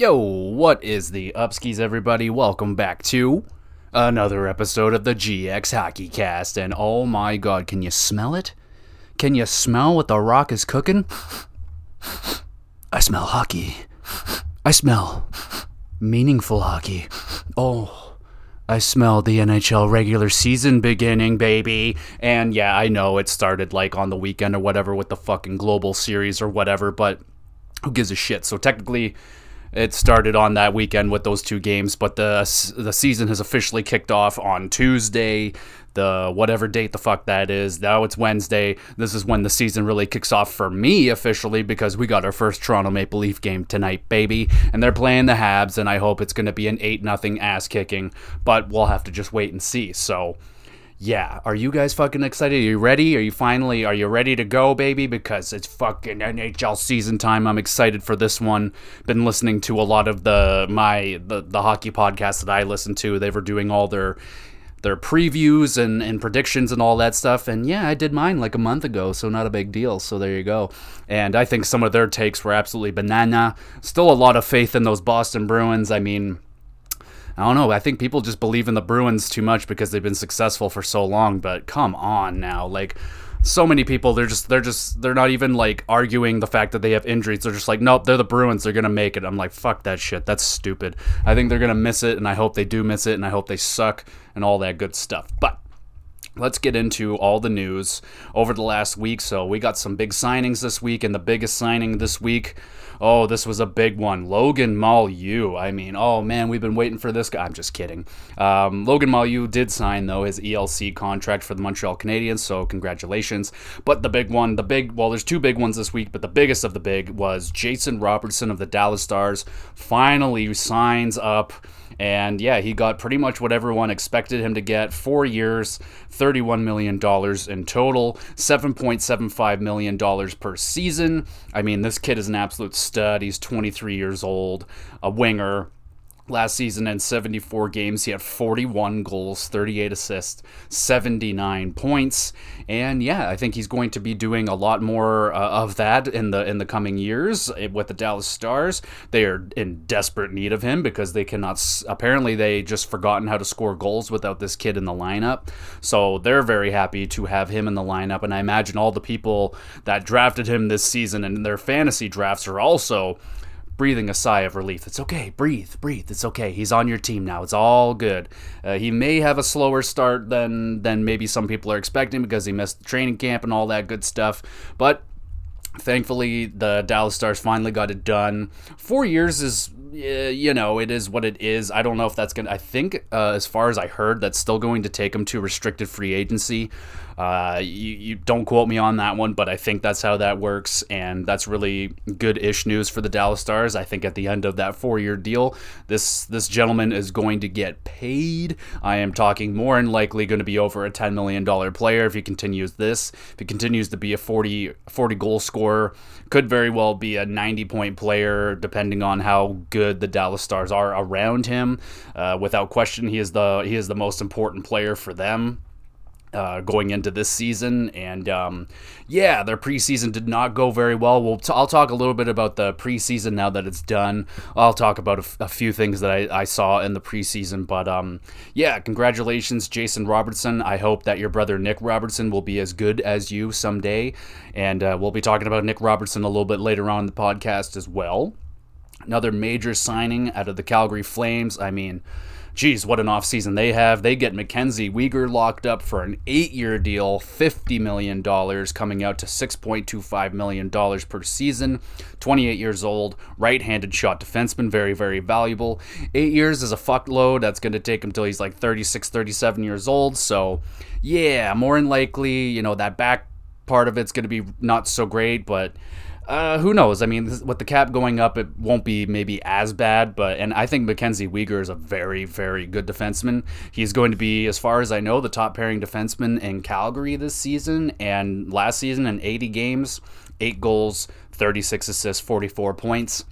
Yo, what is the upskis, everybody? Welcome back to another episode of the GX Hockey Cast. And oh my god, can you smell it? Can you smell what the rock is cooking? I smell hockey. I smell meaningful hockey. Oh, I smell the NHL regular season beginning, baby. And yeah, I know it started like on the weekend or whatever with the fucking global series or whatever, but who gives a shit? So technically, it started on that weekend with those two games, but the the season has officially kicked off on Tuesday, the whatever date the fuck that is. Now it's Wednesday. This is when the season really kicks off for me officially because we got our first Toronto Maple Leaf game tonight, baby, and they're playing the Habs, and I hope it's going to be an eight nothing ass kicking, but we'll have to just wait and see. So yeah, are you guys fucking excited? Are you ready? Are you finally are you ready to go, baby? Because it's fucking NHL season time. I'm excited for this one. Been listening to a lot of the my the, the hockey podcasts that I listen to. They were doing all their their previews and, and predictions and all that stuff. And yeah, I did mine like a month ago, so not a big deal. So there you go. And I think some of their takes were absolutely banana. Still a lot of faith in those Boston Bruins. I mean, I don't know. I think people just believe in the Bruins too much because they've been successful for so long. But come on now, like so many people, they're just they're just they're not even like arguing the fact that they have injuries. They're just like, nope, they're the Bruins. They're gonna make it. I'm like, fuck that shit. That's stupid. I think they're gonna miss it, and I hope they do miss it, and I hope they suck and all that good stuff. But let's get into all the news over the last week. So we got some big signings this week, and the biggest signing this week oh, this was a big one. Logan Mailloux. I mean, oh man, we've been waiting for this guy. I'm just kidding. Um, Logan Mailloux did sign, though, his ELC contract for the Montreal Canadiens, so congratulations. But the big one, the big, well, there's two big ones this week, but the biggest of the big was Jason Robertson of the Dallas Stars finally signs up and yeah, he got pretty much what everyone expected him to get four years, $31 million in total, $7.75 million per season. I mean, this kid is an absolute stud. He's 23 years old, a winger Last season in 74 games, he had 41 goals, 38 assists, 79 points, and yeah, I think he's going to be doing a lot more uh, of that in the in the coming years eh, with the Dallas Stars. They are in desperate need of him because they cannot. Apparently, they just forgotten how to score goals without this kid in the lineup. So they're very happy to have him in the lineup, and I imagine all the people that drafted him this season and their fantasy drafts are also breathing a sigh of relief. It's okay. Breathe, breathe. It's okay. He's on your team now. It's all good. Uh, he may have a slower start than than maybe some people are expecting because he missed training camp and all that good stuff. But thankfully, the Dallas Stars finally got it done. Four years is you know, it is what it is. I don't know if that's going to, I think, uh, as far as I heard, that's still going to take him to restricted free agency. Uh, you, you don't quote me on that one, but I think that's how that works, and that's really good-ish news for the Dallas Stars. I think at the end of that four-year deal, this this gentleman is going to get paid. I am talking more than likely going to be over a ten million dollar player if he continues this. If he continues to be a 40, 40 goal scorer, could very well be a 90 point player depending on how good the Dallas Stars are around him. Uh, without question, he is the he is the most important player for them uh, going into this season. And um, yeah, their preseason did not go very well. We'll t- I'll talk a little bit about the preseason now that it's done. I'll talk about a, f- a few things that I, I, saw in the preseason. But um, yeah, congratulations, Jason Robertson. I hope that your brother Nick Robertson will be as good as you someday. And uh, we'll be talking about Nick Robertson a little bit later on in the podcast as well. Another major signing out of the Calgary Flames. I mean, geez, what an offseason they have. They get Mackenzie Weegar locked up for an eight year deal, $50 million, coming out to $6.25 million per season. 28 years old, right handed shot defenseman, very, very valuable. Eight years is a fuckload. That's going to take him till he's like 36, 37 years old. So, yeah, more than likely, you know, that back part of it's going to be not so great, but uh, who knows? I mean, with the cap going up, it won't be maybe as bad. But and I think Mackenzie Weegar is a very, very good defenseman. He's going to be, as far as I know, the top pairing defenseman in Calgary this season and last season in 80 games, eight goals, 36 assists, 44 points.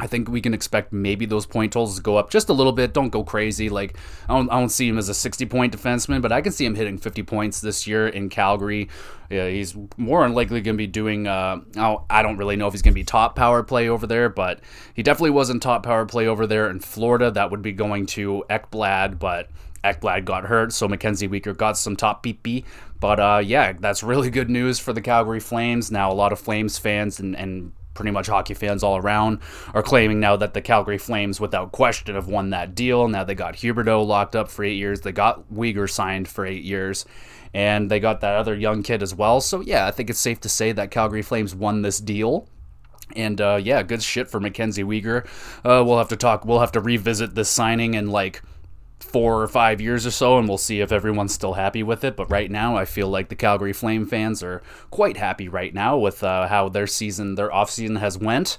I think we can expect maybe those point totals to go up just a little bit. Don't go crazy. Like I don't, I don't see him as a 60 point defenseman, but I can see him hitting 50 points this year in Calgary. Yeah, he's more than likely going to be doing. Uh, I don't really know if he's going to be top power play over there, but he definitely wasn't top power play over there in Florida. That would be going to Ekblad, but Ekblad got hurt, so Mackenzie Weegar got some top PP. But uh, yeah, that's really good news for the Calgary Flames. Now, a lot of Flames fans and, and pretty much hockey fans all around are claiming now that the Calgary Flames, without question, have won that deal. Now they got Huberdeau locked up for eight years. They got Weegar signed for eight years. And they got that other young kid as well. So, yeah, I think it's safe to say that Calgary Flames won this deal. And uh, yeah, good shit for Mackenzie Weegar. Uh, we'll have to talk. We'll have to revisit this signing and like four or five years or so, and we'll see if everyone's still happy with it. But right now, I feel like the Calgary Flame fans are quite happy right now with uh, how their season, their off season has went.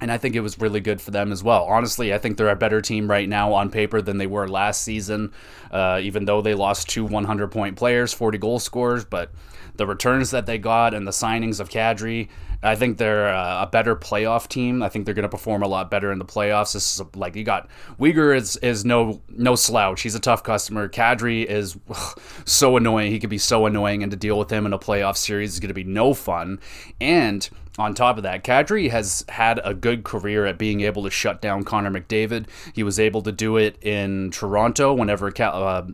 And I think it was really good for them as well. Honestly, I think they're a better team right now on paper than they were last season, uh, even though they lost two 100 point players, 40 goal scorers. But the returns that they got and the signings of Kadri, I think they're a better playoff team. I think they're going to perform a lot better in the playoffs. This is like you got Weegar is is no no slouch. He's a tough customer. Kadri is ugh, so annoying. He could be so annoying, and to deal with him in a playoff series is going to be no fun. And on top of that, Kadri has had a good career at being able to shut down Connor McDavid. He was able to do it in Toronto whenever uh,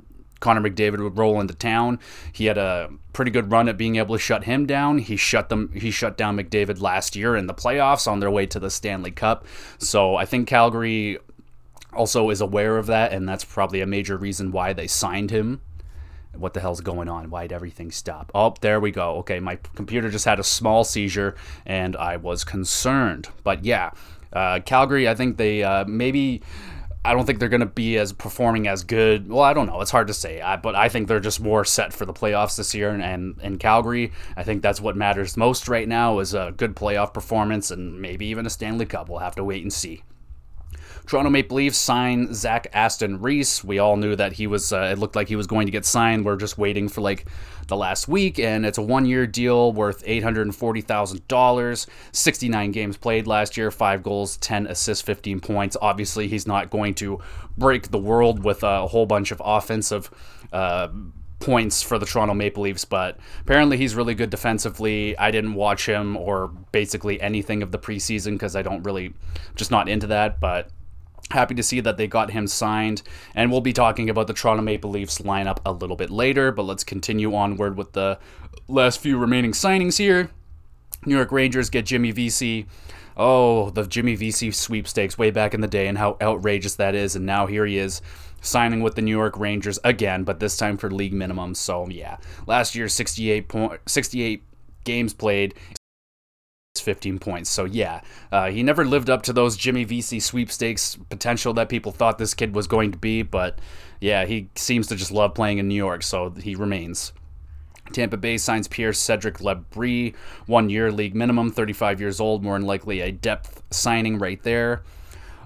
Connor McDavid would roll into town. He had a pretty good run at being able to shut him down. He shut them he shut down McDavid last year in the playoffs on their way to the Stanley Cup. So I think Calgary also is aware of that and that's probably a major reason why they signed him. What the hell's going on? Why'd everything stop? Oh, there we go. Okay, my computer just had a small seizure and I was concerned. But yeah, uh, Calgary, I think they uh, maybe I don't think they're going to be as performing as good. Well, I don't know. It's hard to say. I, but I think they're just more set for the playoffs this year. And, and in Calgary, I think that's what matters most right now is a good playoff performance and maybe even a Stanley Cup. We'll have to wait and see. Toronto Maple Leafs signed Zach Aston Reese. We all knew that he was. Uh, it looked like he was going to get signed. We're just waiting for like the last week, and it's a one-year deal worth eight hundred and forty thousand dollars. Sixty-nine games played last year, five goals, ten assists, fifteen points. Obviously, he's not going to break the world with a whole bunch of offensive. Uh, points for the Toronto Maple Leafs, but apparently he's really good defensively. I didn't watch him or basically anything of the preseason because I don't really, just not into that. But Happy to see that they got him signed, and we'll be talking about the Toronto Maple Leafs lineup a little bit later, but let's continue onward with the last few remaining signings here. New York Rangers get Jimmy Vesey. Oh, the Jimmy Vesey sweepstakes way back in the day and how outrageous that is, and now here he is signing with the New York Rangers again, but this time for league minimum. So, yeah. Last year 68 point 68 games played, 15 points. So yeah, uh, he never lived up to those Jimmy Vesey sweepstakes potential that people thought this kid was going to be. But yeah, he seems to just love playing in New York, so he remains. Tampa Bay signs Pierre Cedric Labrie, one year league minimum, 35 years old, more than likely a depth signing right there.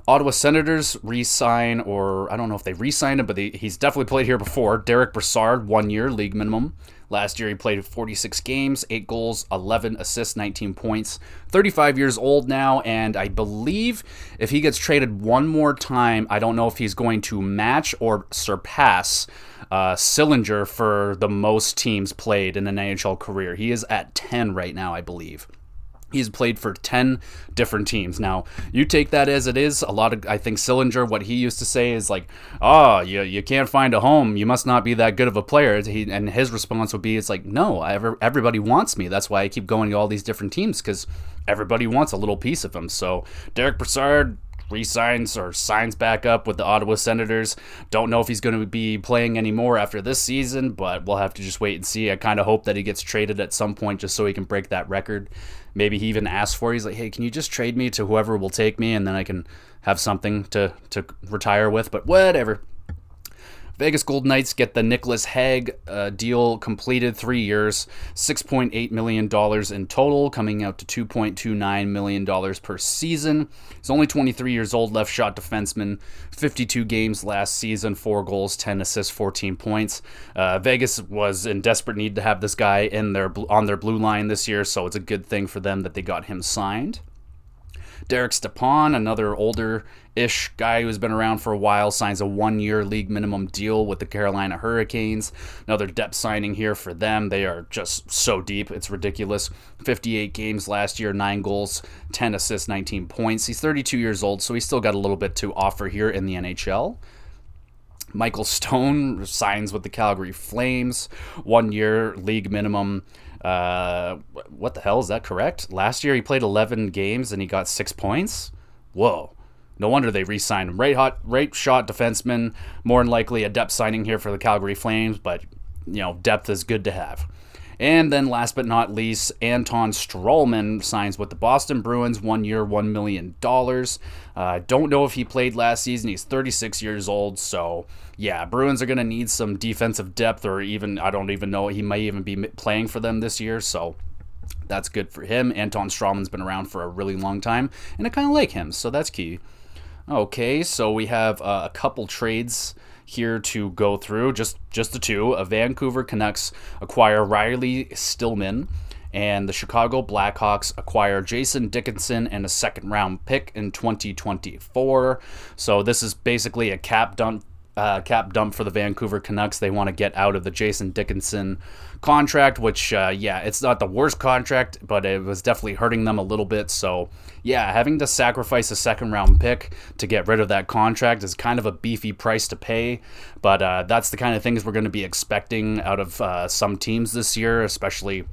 Ottawa Senators re-sign, or I don't know if they re-signed him, but they, he's definitely played here before. Derek Brassard, one year league minimum. Last year, he played 46 games, 8 goals, 11 assists, 19 points. 35 years old now, and I believe if he gets traded one more time, I don't know if he's going to match or surpass uh, Sillinger for the most teams played in an NHL career. He is at 10 right now, I believe. He's played for 10 different teams. Now, you take that as it is. A lot of, I think, Sillinger, what he used to say is like, oh, you, you can't find a home. You must not be that good of a player. He, and his response would be, it's like, no, ever, everybody wants me. That's why I keep going to all these different teams because everybody wants a little piece of him. So, Derek Brassard, resigns or signs back up with the Ottawa Senators. Don't know if he's going to be playing anymore after this season, but we'll have to just wait and see. I kind of hope that he gets traded at some point just so he can break that record. Maybe he even asks for. It. He's like, "Hey, can you just trade me to whoever will take me, and then I can have something to to retire with?" But whatever. Vegas Golden Knights get the Nicholas Hague uh, deal completed, three years, $6.8 million in total, coming out to $2.29 million per season. He's only 23 years old, left shot defenseman, 52 games last season, 4 goals, 10 assists, 14 points. Uh, Vegas was in desperate need to have this guy in their on their blue line this year, so it's a good thing for them that they got him signed. Derek Stepan, another older ish guy who's been around for a while, signs a one year league minimum deal with the Carolina Hurricanes. Another depth signing here for them. They are just so deep. It's ridiculous. 58 games last year, 9 goals, 10 assists, 19 points. He's 32 years old, so he's still got a little bit to offer here in the NHL. Michael Stone signs with the Calgary Flames, one year league minimum. Uh, what the hell is that correct? Last year he played 11 games and he got six points. Whoa. No wonder they re-signed him. Right hot, right shot defenseman. More than likely a depth signing here for the Calgary Flames, but you know depth is good to have. And then last but not least, Anton Stralman signs with the Boston Bruins, one year, $1 million. I uh, don't know if he played last season. He's 36 years old. So, yeah, Bruins are going to need some defensive depth, or even, I don't even know, he may even be playing for them this year. So, that's good for him. Anton Stralman's been around for a really long time, and I kind of like him. So, that's key. Okay, so we have uh, a couple trades here to go through. Just just the two. A Vancouver Canucks acquire Riley Stillman, and the Chicago Blackhawks acquire Jason Dickinson and a second round pick in 2024. So this is basically a cap dump uh, cap dump for the Vancouver Canucks. They want to get out of the Jason Dickinson contract, which, uh, yeah, it's not the worst contract, but it was definitely hurting them a little bit. So, yeah, having to sacrifice a second round pick to get rid of that contract is kind of a beefy price to pay. But uh, that's the kind of things we're going to be expecting out of uh, some teams this year, especially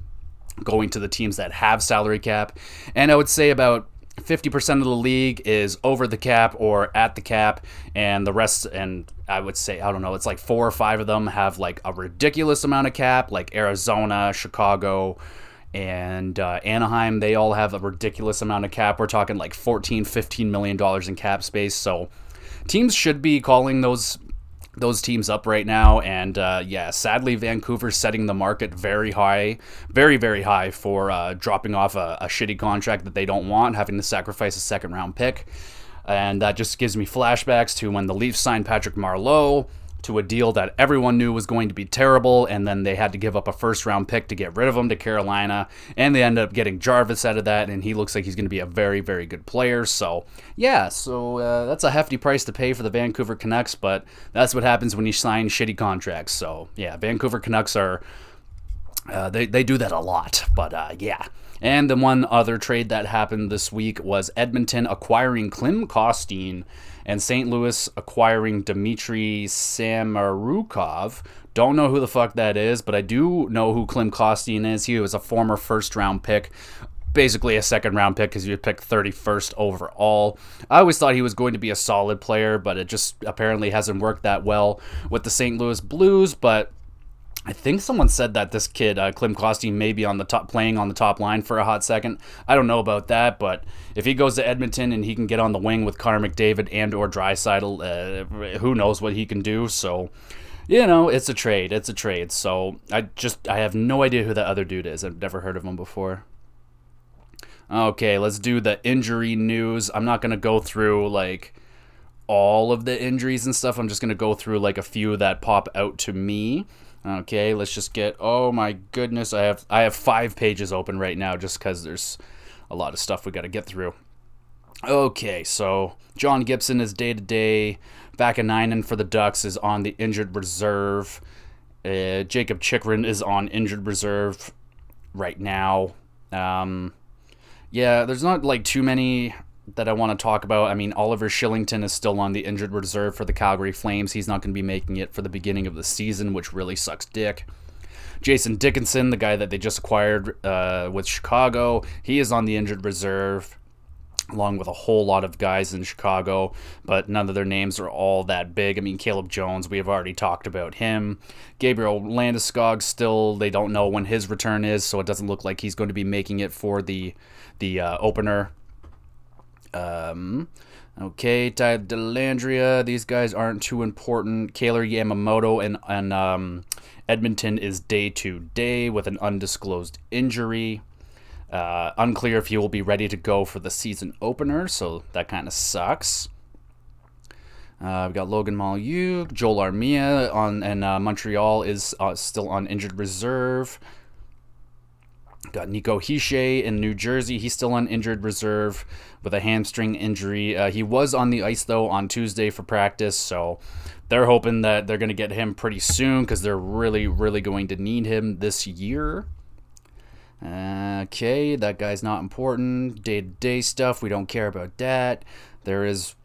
going to the teams that have salary cap. And I would say about 50% of the league is over the cap or at the cap and the rest and i would say i don't know it's like four or five of them have like a ridiculous amount of cap like arizona chicago and uh, anaheim they all have a ridiculous amount of cap. We're talking like 14 15 million dollars in cap space so teams should be calling those those teams up right now. And uh, yeah, sadly, Vancouver's setting the market very high, very, very high for uh, dropping off a, a, shitty contract that they don't want, having to sacrifice a second round pick. And that just gives me flashbacks to when the Leafs signed Patrick Marleau to a deal that everyone knew was going to be terrible, and then they had to give up a first round pick to get rid of him to Carolina, and they ended up getting Jarvis out of that, and he looks like he's going to be a very, very good player. So, yeah, so uh, that's a hefty price to pay for the Vancouver Canucks, but that's what happens when you sign shitty contracts. So, yeah, Vancouver Canucks are. Uh, they, they do that a lot, but uh, yeah. And the one other trade that happened this week was Edmonton acquiring Klim Kostin and St. Louis acquiring Dmitry Samorukov. Don't know who the fuck that is, but I do know who Klim Kostin is. He was a former first round pick basically a second round pick because you picked 31st overall. I always thought he was going to be a solid player, but it just apparently hasn't worked that well with the St. Louis Blues. But I think someone said that this kid, uh, Klim may be on the top, playing on the top line for a hot second. I don't know about that, but if he goes to Edmonton and he can get on the wing with Connor McDavid and or Draisaitl, uh, who knows what he can do. So, you know, it's a trade. It's a trade. So I just I have no idea who that other dude is. I've never heard of him before. Okay, let's do the injury news. I'm not gonna go through like all of the injuries and stuff. I'm just gonna go through like a few that pop out to me. Okay, let's just get. Oh my goodness, I have I have five pages open right now just because there's a lot of stuff we got to get through. Okay, so John Gibson is day to day. Vaakanainen for the Ducks is on the injured reserve. Uh, Jakob Chychrun is on injured reserve right now. Um, yeah, there's not like too many that I want to talk about. I mean, Oliver Kylington is still on the injured reserve for the Calgary Flames. He's not going to be making it for the beginning of the season, which really sucks dick. Jason Dickinson, the guy that they just acquired uh, with Chicago, he is on the injured reserve, along with a whole lot of guys in Chicago, but none of their names are all that big. I mean, Caleb Jones, we have already talked about him. Gabriel Landeskog, still, they don't know when his return is, so it doesn't look like he's going to be making it for the the uh, opener um, okay, Ty Dellandrea. These guys aren't too important. Kailer Yamamoto and, and um, Edmonton is day to day with an undisclosed injury. Uh, unclear if he will be ready to go for the season opener, so that kind of sucks. Uh, we've got Logan Mailloux, Joel Armia on, and uh, Montreal is uh, still on injured reserve. Got Nico Hischier in New Jersey. He's still on injured reserve with a hamstring injury. Uh, he was on the ice, though, on Tuesday for practice. So they're hoping that they're going to get him pretty soon because they're really, really going to need him this year. Okay, that guy's not important. Day to day stuff, we don't care about that. There is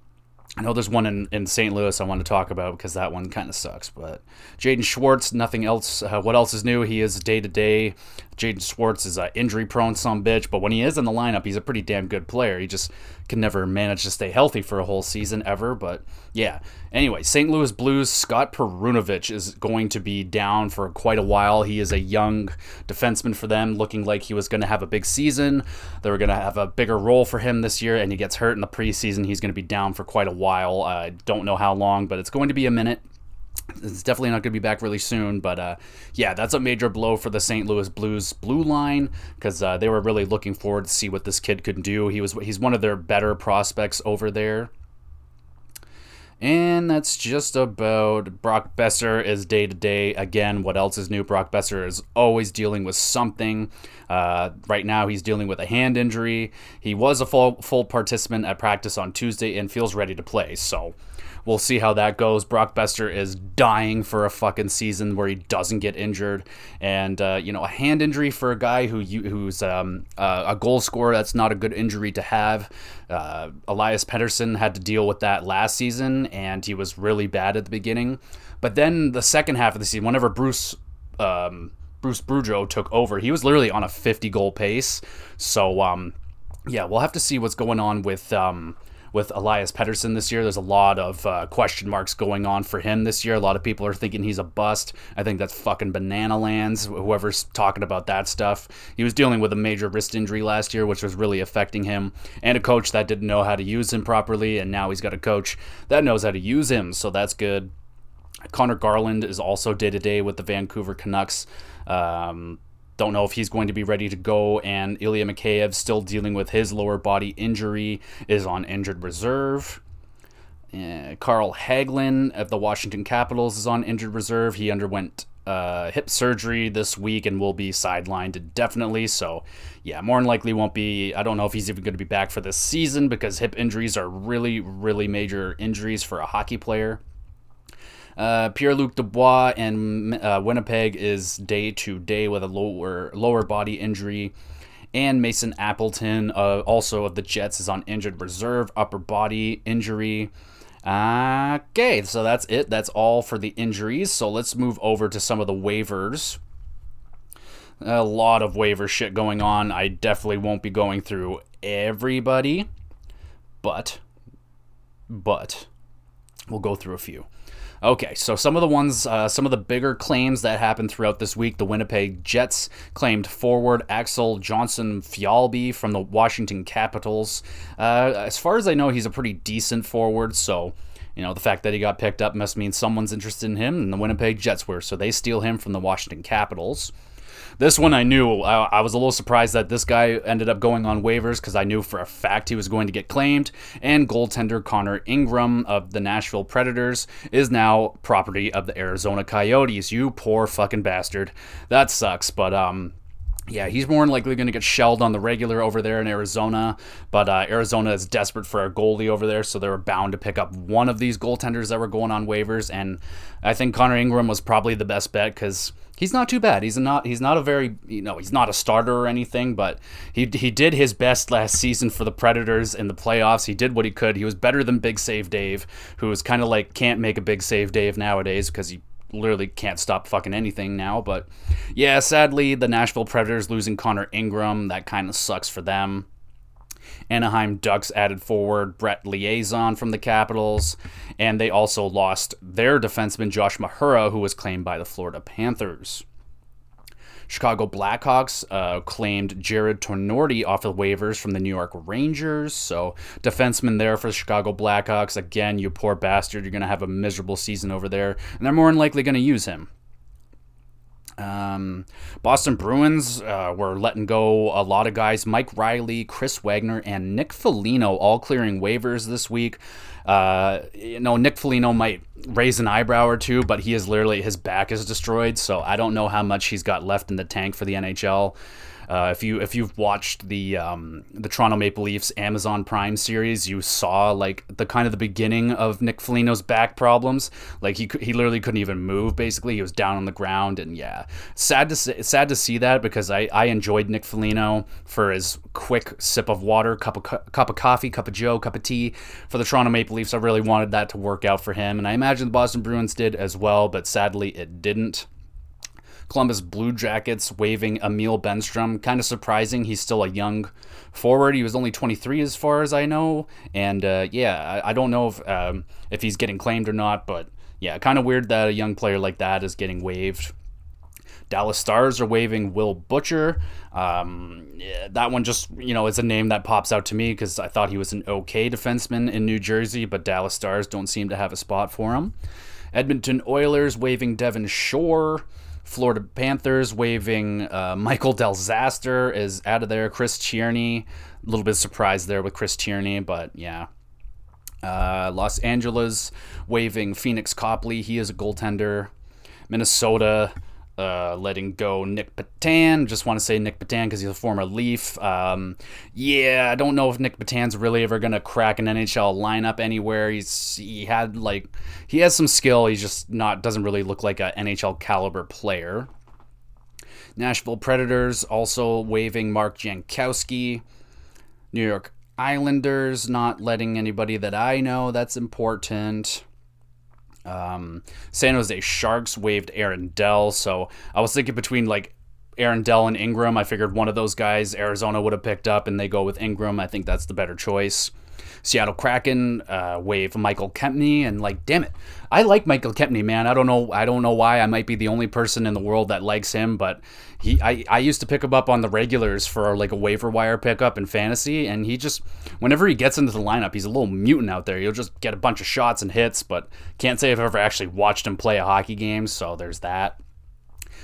I know there's one in, in St. Louis I want to talk about because that one kind of sucks. But Jaden Schwartz, nothing else. Uh, what else is new? He is day to day. Jaden Schwartz is uh, an injury prone some bitch, but when he is in the lineup, he's a pretty damn good player. He just can never manage to stay healthy for a whole season ever. But yeah. Anyway, St. Louis Blues, Scott Perunovich is going to be down for quite a while. He is a young defenseman for them, looking like he was going to have a big season. They were going to have a bigger role for him this year, and he gets hurt in the preseason. He's going to be down for quite a while. I don't know how long, but it's going to be a minute. It's definitely not going to be back really soon, but uh, yeah, that's a major blow for the St. Louis Blues blue line because uh, they were really looking forward to see what this kid could do. He was he's one of their better prospects over there. And that's just about Brock Boeser is day to day. Again, what else is new? Brock Boeser is always dealing with something. Uh, right now, he's dealing with a hand injury. He was a full full participant at practice on Tuesday and feels ready to play. So We'll see how that goes. Brock Boeser is dying for a fucking season where he doesn't get injured, and uh, you know a hand injury for a guy who who's um, uh, a goal scorer. That's not a good injury to have. Uh, Elias Pettersson had to deal with that last season, and he was really bad at the beginning. But then the second half of the season, whenever Bruce um, Bruce Boudreau took over, he was literally on a 50 goal pace. So um, yeah, we'll have to see what's going on with um, with Elias Pettersson this year. There's a lot of uh, question marks going on for him this year. A lot of people are thinking he's a bust. I think that's fucking banana lands. Whoever's talking about that stuff. He was dealing with a major wrist injury last year, which was really affecting him, and a coach that didn't know how to use him properly. And now he's got a coach that knows how to use him, so that's good. Conor Garland is also day to day with the Vancouver Canucks. Um, don't know if he's going to be ready to go. And Ilya Mikheyev, still dealing with his lower body injury, is on injured reserve. Uh, Carl Hagelin of the Washington Capitals is on injured reserve. He underwent uh, hip surgery this week and will be sidelined indefinitely. So, yeah, more than likely won't be. I don't know if he's even going to be back for this season because hip injuries are really, really major injuries for a hockey player. Uh, Pierre Luc Dubois and uh, Winnipeg is day to day with a lower lower body injury. And Mason Appleton, uh, also of the Jets, is on injured reserve, upper body injury. Okay, so that's it. That's all for the injuries. So let's move over to some of the waivers. A lot of waiver shit going on. I definitely won't be going through everybody, but, but, we'll go through a few. Okay, so some of the ones, uh, some of the bigger claims that happened throughout this week. The Winnipeg Jets claimed forward Axel Jonsson-Fjallby from the Washington Capitals. Uh, as far as I know, he's a pretty decent forward, so you know the fact that he got picked up must mean someone's interested in him, and the Winnipeg Jets were. So they steal him from the Washington Capitals. This one I knew. I, I was a little surprised that this guy ended up going on waivers because I knew for a fact he was going to get claimed. And goaltender Connor Ingram of the Nashville Predators is now property of the Arizona Coyotes. You poor fucking bastard. That sucks, but um, yeah, he's more than likely going to get shelled on the regular over there in Arizona. But uh, Arizona is desperate for a goalie over there, so they were bound to pick up one of these goaltenders that were going on waivers. And I think Connor Ingram was probably the best bet because he's not too bad. He's not he's not a very you know he's not a starter or anything, but he he did his best last season for the Predators in the playoffs. He did what he could. He was better than Big Save Dave, who is kind of like can't make a Big Save Dave nowadays because he literally can't stop fucking anything now. But yeah, sadly, the Nashville Predators losing Connor Ingram, that kind of sucks for them. Anaheim Ducks added forward Brett Leason from the Capitals, and they also lost their defenseman Josh Mahura, who was claimed by the Florida Panthers. Chicago Blackhawks uh, claimed Jared Tinordi off the waivers from the New York Rangers. So, defenseman there for the Chicago Blackhawks. Again, you poor bastard, you're going to have a miserable season over there, and they're more than likely going to use him. Um, Boston Bruins uh, were letting go a lot of guys. Mike Reilly, Chris Wagner, and Nick Foligno all clearing waivers this week. Uh, you know, Nick Foligno might raise an eyebrow or two, but he is literally his back is destroyed. So I don't know how much he's got left in the tank for the NHL. Uh, if you if you've watched the um, the Toronto Maple Leafs Amazon Prime series, you saw like the kind of the beginning of Nick Foligno's back problems. Like he he literally couldn't even move. Basically, he was down on the ground, and yeah, sad to see, sad to see that because I, I enjoyed Nick Foligno for his quick sip of water, cup of cup of coffee, cup of Joe, cup of tea for the Toronto Maple Leafs. I really wanted that to work out for him, and I imagine the Boston Bruins did as well, but sadly it didn't. Columbus Blue Jackets waving Emil Bemstrom. Kind of surprising. He's still a young forward. He was only 23 as far as I know. And uh, yeah, I, I, don't know if um, if he's getting claimed or not, but yeah, kind of weird that a young player like that is getting waived. Dallas Stars are waving Will Butcher. Um, yeah, that one just, you know, is a name that pops out to me because I thought he was an okay defenseman in New Jersey, but Dallas Stars don't seem to have a spot for him. Edmonton Oilers waving Devin Shore. Florida Panthers waving uh, Michael Del Zaster is out of there. Chris Tierney, a little bit surprised there with Chris Tierney, but yeah. Uh, Los Angeles waving Phoenix Copley. He is a goaltender. Minnesota uh, letting go Nick Petan. Just want to say Nick Petan because he's a former Leaf. Um, yeah, I don't know if Nick Petan's really ever gonna crack an NHL lineup anywhere. He's he had like he has some skill. He's just not doesn't really look like an NHL caliber player. Nashville Predators also waving Mark Jankowski. New York Islanders not letting anybody that I know that's important. Um, San Jose Sharks waived Aaron Dell, so I was thinking between like Aaron Dell and Ingram. I figured one of those guys Arizona would have picked up, and they go with Ingram. I think that's the better choice. Seattle Kraken uh, wave Michael Kempny, and like, damn it, I like Michael Kempny, man. I don't know, I don't know why. I might be the only person in the world that likes him, but he, I, I used to pick him up on the regulars for like a waiver wire pickup in fantasy, and he just, whenever he gets into the lineup, he's a little mutant out there. He'll just get a bunch of shots and hits, but can't say I've ever actually watched him play a hockey game. So there's that.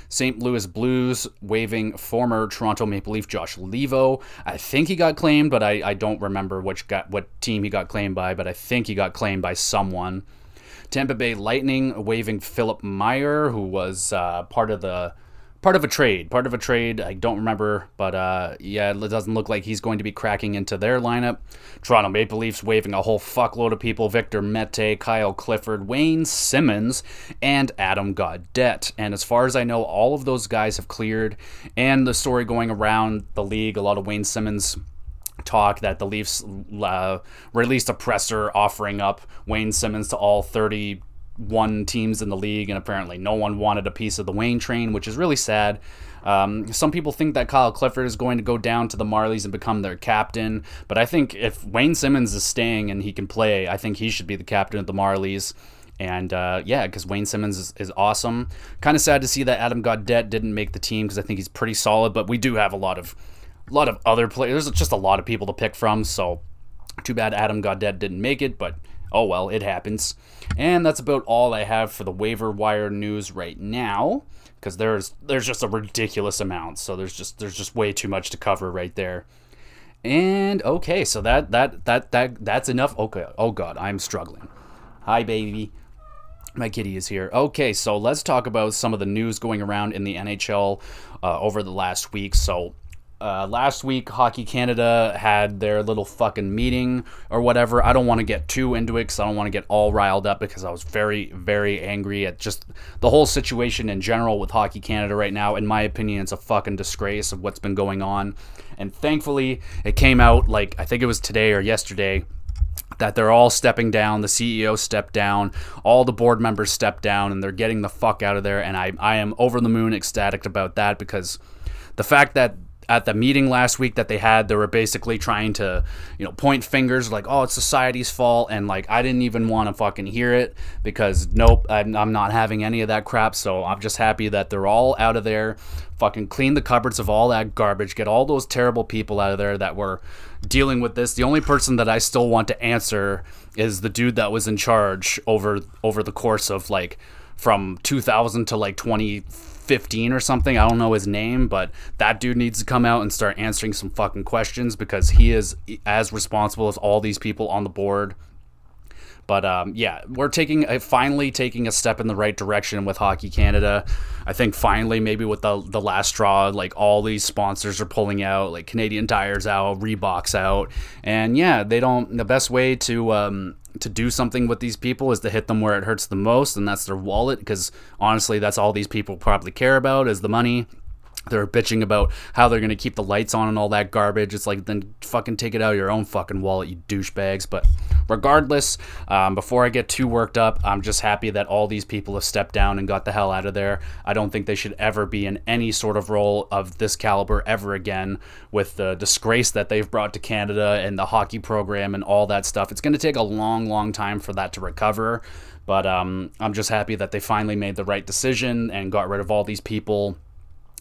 St. Louis Blues waving former Toronto Maple Leaf Josh Leivo. I think he got claimed, but I, I don't remember which got what team he got claimed by, but I think he got claimed by someone. Tampa Bay Lightning waving Philip Meyer, who was uh, part of the part of a trade, part of a trade. I don't remember, but uh, yeah, it doesn't look like he's going to be cracking into their lineup. Toronto Maple Leafs waving a whole fuckload of people: Victor Mete, Kyle Clifford, Wayne Simmonds, and Adam Gaudette. And as far as I know, all of those guys have cleared. And the story going around the league, a lot of Wayne Simmonds talk that the Leafs uh, released a presser offering up Wayne Simmonds to all 30 one teams in the league, and apparently no one wanted a piece of the Wayne train, which is really sad. Um, some people think that Kyle Clifford is going to go down to the Marlies and become their captain, but I think if Wayne Simmonds is staying and he can play, I think he should be the captain of the Marlies. And uh, yeah, because Wayne Simmonds is, is awesome. Kind of sad to see that Adam Gaudette didn't make the team because I think he's pretty solid. But we do have a lot of, a lot of other players. There's just a lot of people to pick from. So too bad Adam Gaudette didn't make it. But oh well, it happens. And that's about all I have for the waiver wire news right now because there's there's just a ridiculous amount. So there's just there's just way too much to cover right there. And okay, so that that that that that's enough. Okay. Oh god, I'm struggling. Hi baby. My kitty is here. Okay, so let's talk about some of the news going around in the NHL uh, over the last week. So uh, last week, Hockey Canada had their little fucking meeting or whatever. I don't want to get too into it because I don't want to get all riled up because I was very, very angry at just the whole situation in general with Hockey Canada right now. In my opinion, it's a fucking disgrace of what's been going on. And thankfully, it came out like I think it was today or yesterday that they're all stepping down. The CEO stepped down, all the board members stepped down, and they're getting the fuck out of there. And I, I am over the moon ecstatic about that because the fact that at the meeting last week that they had, they were basically trying to, you know, point fingers like, oh, it's society's fault. And like, I didn't even want to fucking hear it because nope, I'm, I'm not having any of that crap. So I'm just happy that they're all out of there. Fucking clean the cupboards of all that garbage. Get all those terrible people out of there that were dealing with this. The only person that I still want to answer is the dude that was in charge over over the course of like from 2000 to like 20 15 or something. I don't know his name, but that dude needs to come out and start answering some fucking questions because he is as responsible as all these people on the board. But um, yeah, we're taking a, finally taking a step in the right direction with Hockey Canada. I think finally, maybe with the the last straw, like all these sponsors are pulling out, like Canadian Tires out, Reebok's out, and yeah, they don't. The best way to um, to do something with these people is to hit them where it hurts the most, and that's their wallet. Because honestly, that's all these people probably care about is the money they're bitching about how they're going to keep the lights on and all that garbage. It's like, then fucking take it out of your own fucking wallet, you douchebags. But regardless, um, before I get too worked up, I'm just happy that all these people have stepped down and got the hell out of there. I don't think they should ever be in any sort of role of this caliber ever again with the disgrace that they've brought to Canada and the hockey program and all that stuff. It's going to take a long, long time for that to recover. But um, I'm just happy that they finally made the right decision and got rid of all these people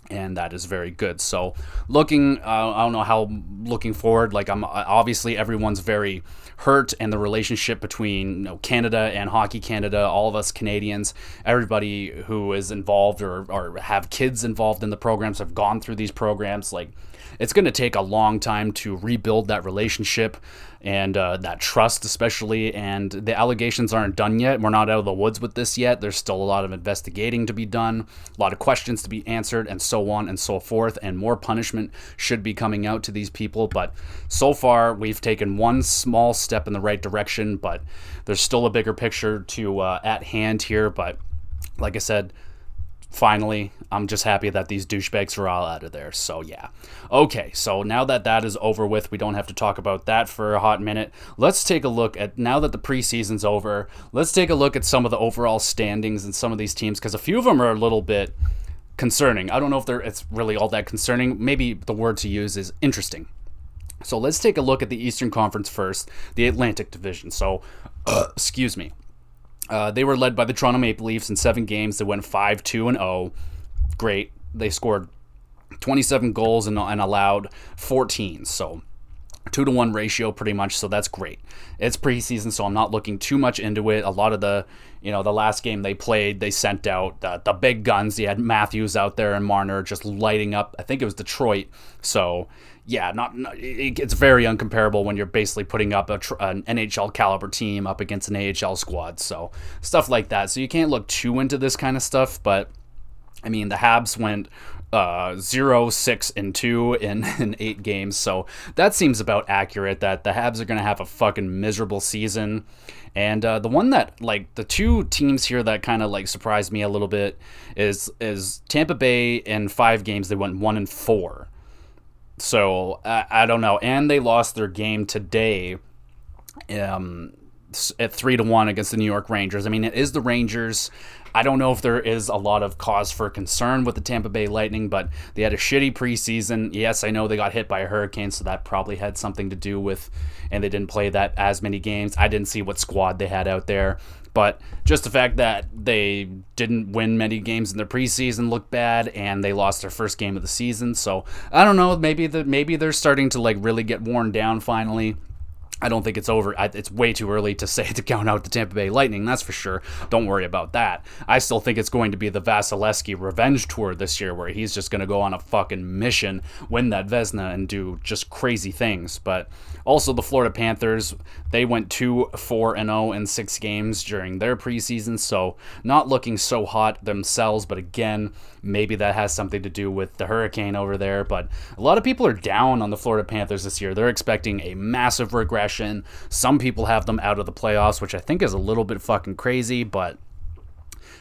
and that is very good. So, looking, uh, I don't know how looking forward. Like, I'm obviously everyone's very hurt, and the relationship between you know, Canada and Hockey Canada, all of us Canadians, everybody who is involved or, or have kids involved in the programs have gone through these programs. Like, it's going to take a long time to rebuild that relationship and uh, that trust, especially. And the allegations aren't done yet. We're not out of the woods with this yet. There's still a lot of investigating to be done, a lot of questions to be answered, and so on and so forth. And more punishment should be coming out to these people. But so far, we've taken one small step in the right direction, but there's still a bigger picture to uh, at hand here. But like I said, finally, I'm just happy that these douchebags are all out of there. So, yeah. Okay, so now that that is over with, we don't have to talk about that for a hot minute. Let's take a look at, now that the preseason's over, let's take a look at some of the overall standings in some of these teams, because a few of them are a little bit concerning. I don't know if they're, it's really all that concerning. Maybe the word to use is interesting. So, let's take a look at the Eastern Conference first, the Atlantic Division. So, uh, excuse me. Uh, they were led by the Toronto Maple Leafs in seven games. They went 5 2 and 0. Great. They scored 27 goals and, and allowed 14. So, two to one ratio pretty much. So, that's great. It's preseason, so I'm not looking too much into it. A lot of the, you know, the last game they played, they sent out the, the big guns. You had Matthews out there and Marner just lighting up. I think it was Detroit. So, yeah, not, not it's very uncomparable when you're basically putting up a, an NHL caliber team up against an AHL squad. So stuff like that. So you can't look too into this kind of stuff. But I mean, the Habs went uh, zero, six, and two in, in eight games. So that seems about accurate. That the Habs are going to have a fucking miserable season. And uh, the one that like the two teams here that kind of like surprised me a little bit is is Tampa Bay in five games they went one and four. So I, I don't know. And they lost their game today. Um, at three to one against the New York Rangers. I mean, it is the Rangers. I don't know if there is a lot of cause for concern with the Tampa Bay Lightning, but they had a shitty preseason. Yes, I know they got hit by a hurricane, so that probably had something to do with, and they didn't play that as many games. I didn't see what squad they had out there. But just the fact that they didn't win many games in the preseason looked bad, and they lost their first game of the season. So I don't know. Maybe the maybe they're starting to like really get worn down finally. I don't think it's over. It's way too early to say to count out the Tampa Bay Lightning, that's for sure. Don't worry about that. I still think it's going to be the Vasilevskiy revenge tour this year, where he's just going to go on a fucking mission, win that Vezina, and do just crazy things. But also, the Florida Panthers, they went 2 4 and 0 in six games during their preseason, so not looking so hot themselves. But again, maybe that has something to do with the hurricane over there. But a lot of people are down on the Florida Panthers this year. They're expecting a massive regression some people have them out of the playoffs, which I think is a little bit fucking crazy, but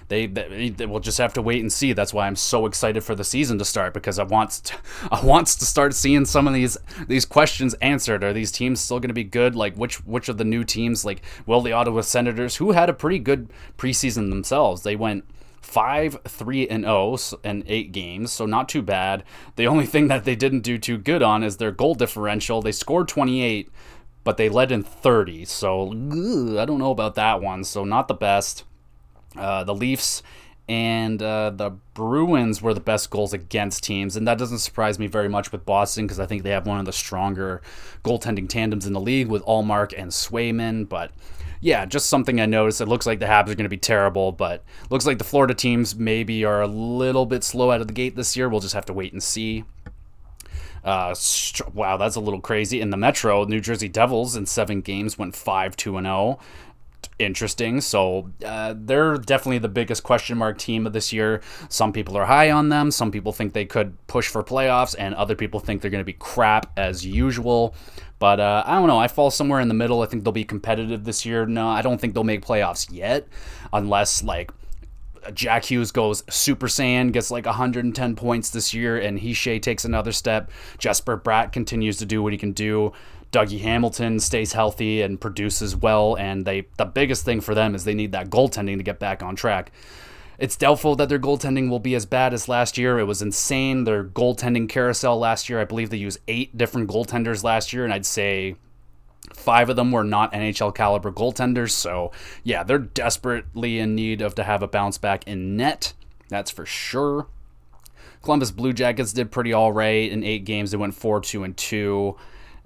they, they, they will just have to wait and see. That's why I'm so excited for the season to start because I want to, I wants to start seeing some of these these questions answered. Are these teams still going to be good? Like which which of the new teams? Like will the Ottawa Senators, who had a pretty good preseason themselves, they went five, three, and zero oh in eight games, so not too bad. The only thing that they didn't do too good on is their goal differential. They scored 28, but they led in 30. So ugh, I don't know about that one. So not the best. Uh, the Leafs and uh, the Bruins were the best goals against teams, and that doesn't surprise me very much with Boston because I think they have one of the stronger goaltending tandems in the league with Ullmark and Swayman. But yeah, just something I noticed. It looks like the Habs are going to be terrible, but looks like the Florida teams maybe are a little bit slow out of the gate this year. We'll just have to wait and see. Uh, wow, that's a little crazy. In the Metro, New Jersey Devils in seven games went 5 2 and 0. interesting. So uh, they're definitely the biggest question mark team of this year. Some people are high on them. Some people think they could push for playoffs, and other people think they're going to be crap as usual. But uh, I don't know. I fall somewhere in the middle. I think they'll be competitive this year. No, I don't think they'll make playoffs yet, unless like Jack Hughes goes Super Saiyan, gets like 110 points this year, and Hischier takes another step. Jesper Bratt continues to do what he can do. Dougie Hamilton stays healthy and produces well, and they the biggest thing for them is they need that goaltending to get back on track. It's doubtful that their goaltending will be as bad as last year. It was insane. Their goaltending carousel last year, I believe they used eight different goaltenders last year, and I'd say Five of them were not NHL caliber goaltenders, so yeah, they're desperately in need of to have a bounce back in net. That's for sure. Columbus Blue Jackets did pretty all right in eight games. They went four, two, and two.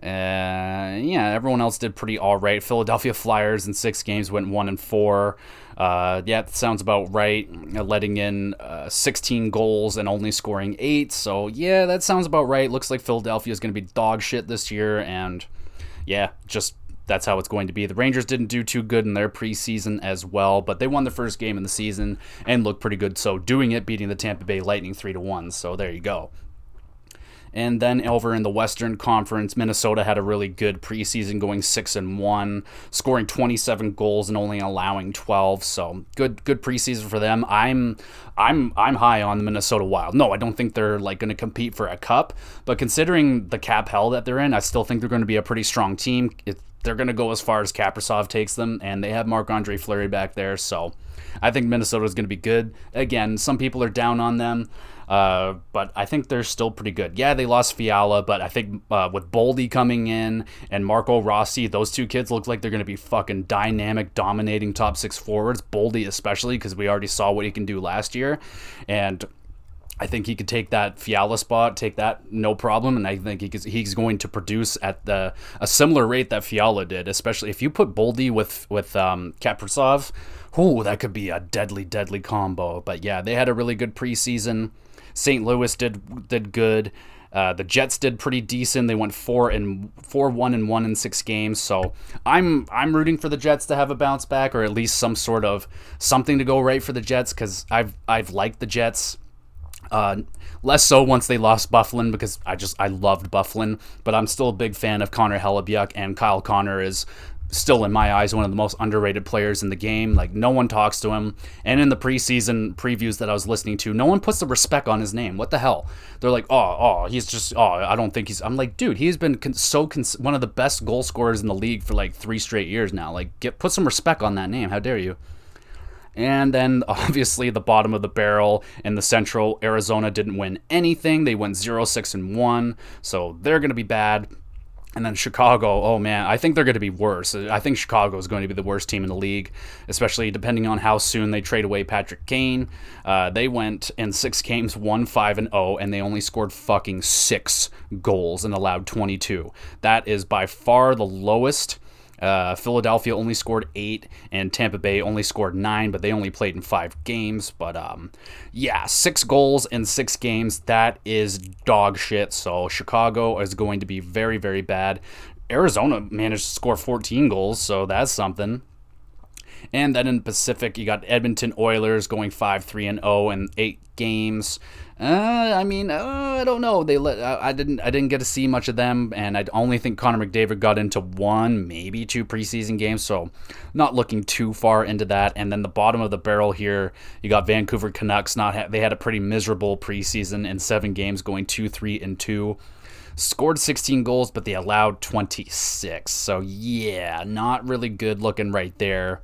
Uh, yeah, everyone else did pretty all right. Philadelphia Flyers in six games went one and four. Uh, yeah, that sounds about right. Uh, letting in uh, 16 goals and only scoring eight. So yeah, that sounds about right. Looks like Philadelphia is going to be dog shit this year, and yeah, just that's how it's going to be. The Rangers didn't do too good in their preseason as well, but they won the first game in the season and looked pretty good. So doing it, beating the Tampa Bay Lightning three to one. So there you go. And then over in the Western Conference, Minnesota had a really good preseason, going six and one, scoring 27 goals and only allowing 12. So good, good preseason for them. I'm, I'm, I'm high on the Minnesota Wild. No, I don't think they're like going to compete for a cup, but considering the cap hell that they're in, I still think they're going to be a pretty strong team. It, they're going to go as far as Kaprizov takes them, and they have Marc Andre Fleury back there. So I think Minnesota is going to be good. Again, some people are down on them. Uh, but I think they're still pretty good. Yeah, they lost Fiala, but I think uh, with Boldy coming in and Marco Rossi, those two kids look like they're going to be fucking dynamic, dominating top six forwards. Boldy, especially, because we already saw what he can do last year. And I think he could take that Fiala spot, take that no problem, and I think he he's going to produce at the a similar rate that Fiala did. Especially if you put Boldy with with um, Kaprizov, ooh, that could be a deadly, deadly combo. But yeah, they had a really good preseason. St. Louis did did good. Uh, the Jets did pretty decent. They went four and four one and one in six games. So I'm I'm rooting for the Jets to have a bounce back or at least some sort of something to go right for the Jets because I've I've liked the Jets. Uh, less so once they lost Byfuglien because I just I loved Byfuglien, but I'm still a big fan of Connor Hellebuyck and Kyle Connor is still in my eyes one of the most underrated players in the game. Like no one talks to him. And in the preseason previews that I was listening to, no one puts the respect on his name. What the hell? They're like, oh, oh, he's just, oh, I don't think he's. I'm like, dude, he's been con- so cons- one of the best goal scorers in the league for like three straight years now. Like, get put some respect on that name. How dare you? And then obviously the bottom of the barrel in the Central, Arizona didn't win anything. They went 0 6 and 1, so they're going to be bad. And then Chicago, oh man, I think they're going to be worse. I think Chicago is going to be the worst team in the league, especially depending on how soon they trade away Patrick Kane. Uh, they went in six games, one five and zero, oh, and they only scored fucking six goals and allowed 22. That is by far the lowest uh, Philadelphia only scored eight, and Tampa Bay only scored nine, but they only played in five games. But um, yeah, six goals in six games. That is dog shit. So Chicago is going to be very, very bad. Arizona managed to score 14 goals, so that's something. And then in the Pacific, you got Edmonton Oilers going 5 3 and 0 in eight games. Uh, I mean, uh, I don't know. They let I, I, didn't I didn't get to see much of them, and I only think Connor McDavid got into one, maybe two preseason games. So, not looking too far into that. And then the bottom of the barrel here, you got Vancouver Canucks. Not ha- they had a pretty miserable preseason in seven games, going two, three, and two. Scored 16 goals, but they allowed 26. So yeah, not really good looking right there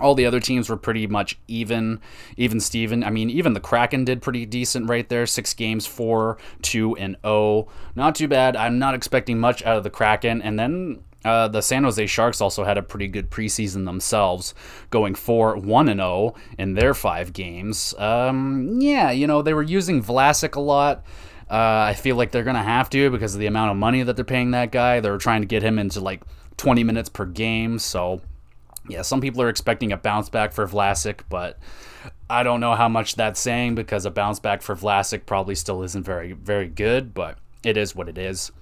all the other teams were pretty much even even steven i mean even the kraken did pretty decent right there six games four two and oh not too bad i'm not expecting much out of the kraken and then uh, the San Jose Sharks also had a pretty good preseason themselves, going 4 1 and 0 in their five games. Um, yeah, you know, they were using Vlasic a lot. Uh, I feel like they're going to have to because of the amount of money that they're paying that guy. They're trying to get him into like 20 minutes per game. So yeah, some people are expecting a bounce back for Vlasic, but I don't know how much that's saying because a bounce back for Vlasic probably still isn't very, very good, but it is what it is.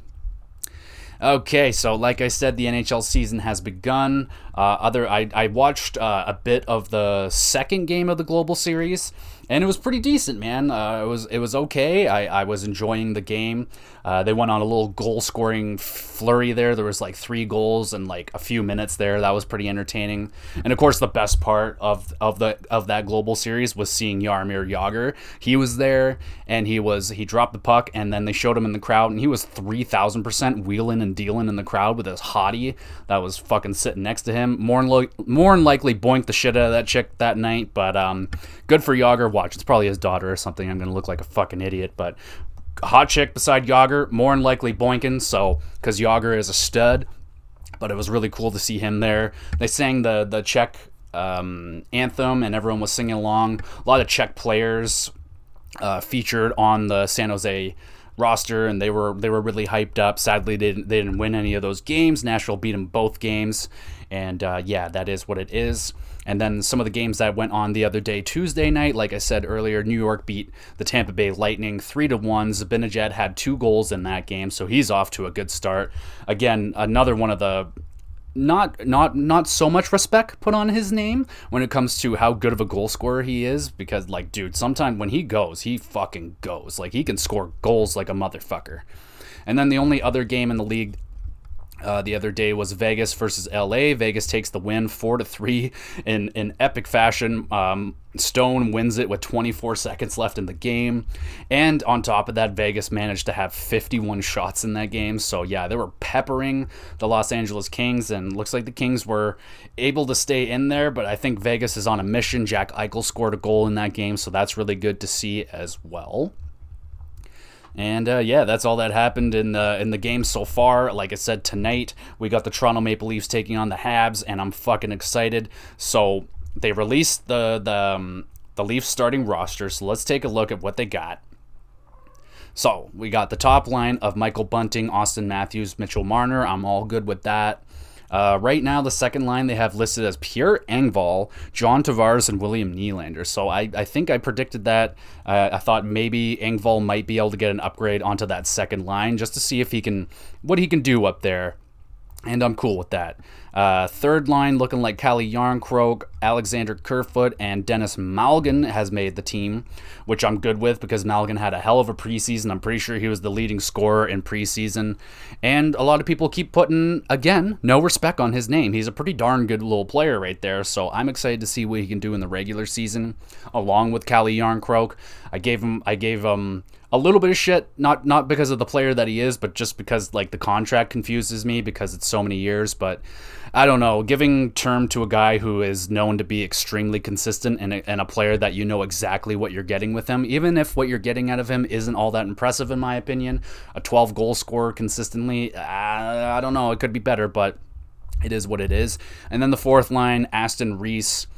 Okay, so like I said, the NHL season has begun. Uh, other, I, I watched uh, a bit of the second game of the Global Series, and it was pretty decent, man. Uh, it was it was okay. I, I was enjoying the game. Uh, they went on a little goal scoring flurry there. There was like three goals in like a few minutes there. That was pretty entertaining. And of course, the best part of of the of that global series was seeing Jaromir Jagr. He was there, and he was he dropped the puck, and then they showed him in the crowd, and he was three thousand percent wheeling and dealing in the crowd with his hottie that was fucking sitting next to him. More than lo- more than likely boinked the shit out of that chick that night, but um, good for Jagr watch. It's probably his daughter or something. I'm gonna look like a fucking idiot, but hot chick beside Jagr, more than likely Boykin. So because Jagr is a stud, but it was really cool to see him there. They sang the the Czech um, anthem, and everyone was singing along. A lot of Czech players uh, featured on the San Jose roster, and they were they were really hyped up. Sadly, they didn't, they didn't win any of those games. Nashville beat them both games, and uh, yeah, that is what it is. And then some of the games that went on the other day, Tuesday night, like I said earlier, New York beat the Tampa Bay Lightning three to one. Zibanejad had two goals in that game, so he's off to a good start. Again, another one of the not not not so much respect put on his name when it comes to how good of a goal scorer he is because like dude sometimes when he goes he fucking goes like he can score goals like a motherfucker and then the only other game in the league uh, the other day was Vegas versus LA. Vegas takes the win four to three in in epic fashion. Um, Stone wins it with 24 seconds left in the game, and on top of that, Vegas managed to have 51 shots in that game. So yeah, they were peppering the Los Angeles Kings, and looks like the Kings were able to stay in there. But I think Vegas is on a mission. Jack Eichel scored a goal in that game, so that's really good to see as well. And uh, yeah, that's all that happened in the in the game so far. Like I said, tonight we got the Toronto Maple Leafs taking on the Habs, and I'm fucking excited. So they released the the um, the Leafs starting roster. So let's take a look at what they got. So we got the top line of Michael Bunting, Austin Matthews, Mitchell Marner. I'm all good with that. Uh, right now, the second line they have listed as Pierre Engvall, John Tavares, and William Nylander. So I, I think I predicted that. Uh, I thought maybe Engvall might be able to get an upgrade onto that second line just to see if he can what he can do up there and I'm cool with that. Uh, third line looking like Calle Jarnkrok, Alexander Kerfoot, and Denis Malgin has made the team, which I'm good with because Malgin had a hell of a preseason. I'm pretty sure he was the leading scorer in preseason. And a lot of people keep putting, again, no respect on his name. He's a pretty darn good little player right there, so I'm excited to see what he can do in the regular season along with Calle Jarnkrok. I gave him I gave him a little bit of shit, not not because of the player that he is, but just because like the contract confuses me because it's so many years. But I don't know, giving term to a guy who is known to be extremely consistent and a, and a player that you know exactly what you're getting with him, even if what you're getting out of him isn't all that impressive in my opinion, a 12 goal scorer consistently, I, I don't know, it could be better, but it is what it is. And then the fourth line, Aston Reese.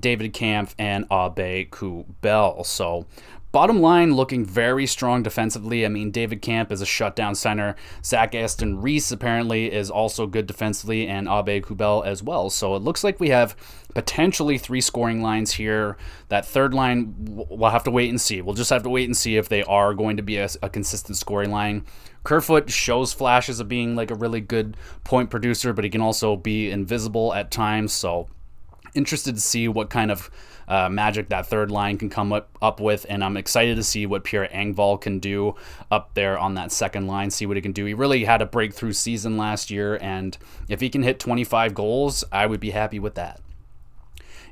David Kampf and Abe Kubel. So Bottom line, looking very strong defensively. I mean, David Kampf is a shutdown center. Zach Aston Reese apparently is also good defensively, and Abe Kubel as well. So it looks like we have potentially three scoring lines here. That third line, we'll have to wait and see. We'll just have to wait and see if they are going to be a, a consistent scoring line. Kerfoot shows flashes of being like a really good point producer, but he can also be invisible at times. So interested to see what kind of uh, magic that third line can come up, up with, and I'm excited to see what Pierre Engvall can do up there on that second line, see what he can do. He really had a breakthrough season last year, and if he can hit 25 goals, I would be happy with that.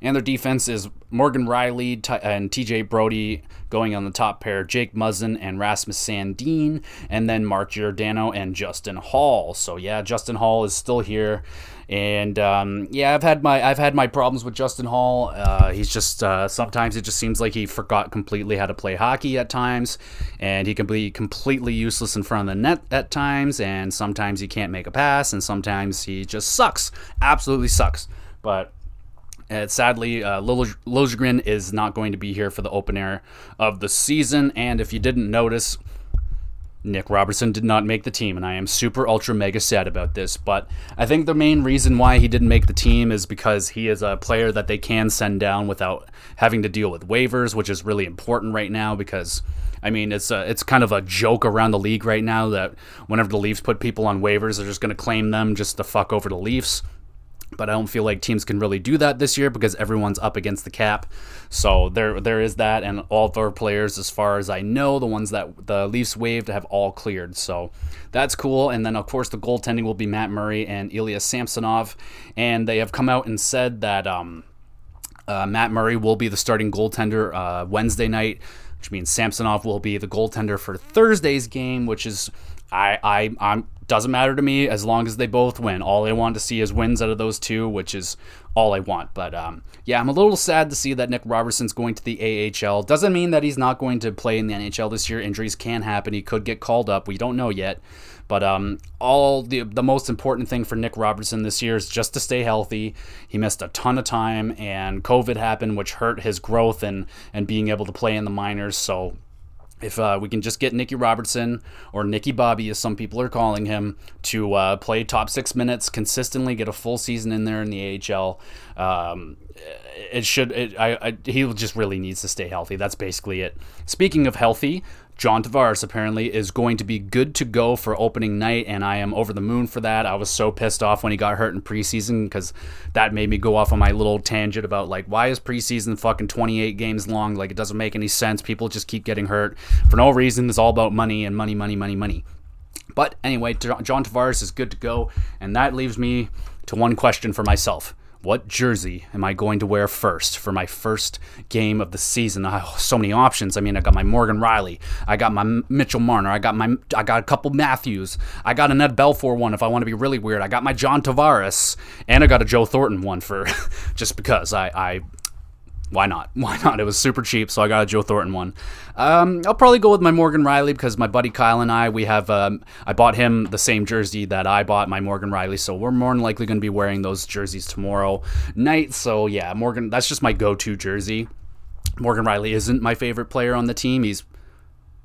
And their defense is Morgan Rielly and TJ Brodie going on the top pair, Jake Muzzin and Rasmus Sandin, and then Mark Giordano and Justin Holl. So yeah, Justin Holl is still here. And um, yeah, I've had my I've had my problems with Justin Holl. Uh, he's just uh, sometimes it just seems like he forgot completely how to play hockey at times, and he can be completely useless in front of the net at times. And sometimes he can't make a pass, and sometimes he just sucks, absolutely sucks. But uh, sadly, uh, is not going to be here for the opener of the season. And if you didn't notice, Nick Robertson did not make the team, and I am super ultra mega sad about this. But I think the main reason why he didn't make the team is because he is a player that they can send down without having to deal with waivers, which is really important right now because. I mean, it's a, it's kind of a joke around the league right now that whenever the Leafs put people on waivers, they're just going to claim them just to fuck over the Leafs. But I don't feel like teams can really do that this year because everyone's up against the cap. So there there is that, and all of our players, as far as I know, the ones that the Leafs waived have all cleared. So that's cool. And then of course the goaltending will be Matt Murray and Ilya Samsonov, and they have come out and said that um, uh, Matt Murray will be the starting goaltender uh, Wednesday night, which means Samsonov will be the goaltender for Thursday's game, which is I I I'm doesn't matter to me as long as they both win. All I want to see is wins out of those two, which is all I want. But um, yeah, I'm a little sad to see that Nick Robertson's going to the AHL. Doesn't mean that he's not going to play in the NHL this year. Injuries can happen. He could get called up. We don't know yet. But um, all the the most important thing for Nick Robertson this year is just to stay healthy. He missed a ton of time, and COVID happened, which hurt his growth and and being able to play in the minors. So if uh, we can just get Nicky Robertson or Nicky Bobby, as some people are calling him, to uh, play top six minutes consistently, get a full season in there in the AHL, um, it should. It, I, I, he just really needs to stay healthy. That's basically it. Speaking of healthy, John Tavares apparently is going to be good to go for opening night, and I am over the moon for that. I was so pissed off when he got hurt in preseason because that made me go off on my little tangent about like why is preseason fucking 28 games long? Like it doesn't make any sense. People just keep getting hurt for no reason. It's all about money and money, money, money, money. But anyway, John Tavares is good to go, and that leaves me to one question for myself what jersey am I going to wear first for my first game of the season? Oh, so many options. I mean, I got my Morgan Rielly, I got my Mitchell Marner, I got my I got a couple Matthews, I got a Ned Belfour one if I want to be really weird. I got my John Tavares, and I got a Joe Thornton one for just because I I why not? Why not? It was super cheap, so I got a Joe Thornton one. Um, I'll probably go with my Morgan Rielly because my buddy Kyle and I, we have, um, I bought him the same jersey that I bought my Morgan Rielly, so we're more than likely going to be wearing those jerseys tomorrow night. So yeah, Morgan, that's just my go-to jersey. Morgan Rielly isn't my favorite player on the team. He's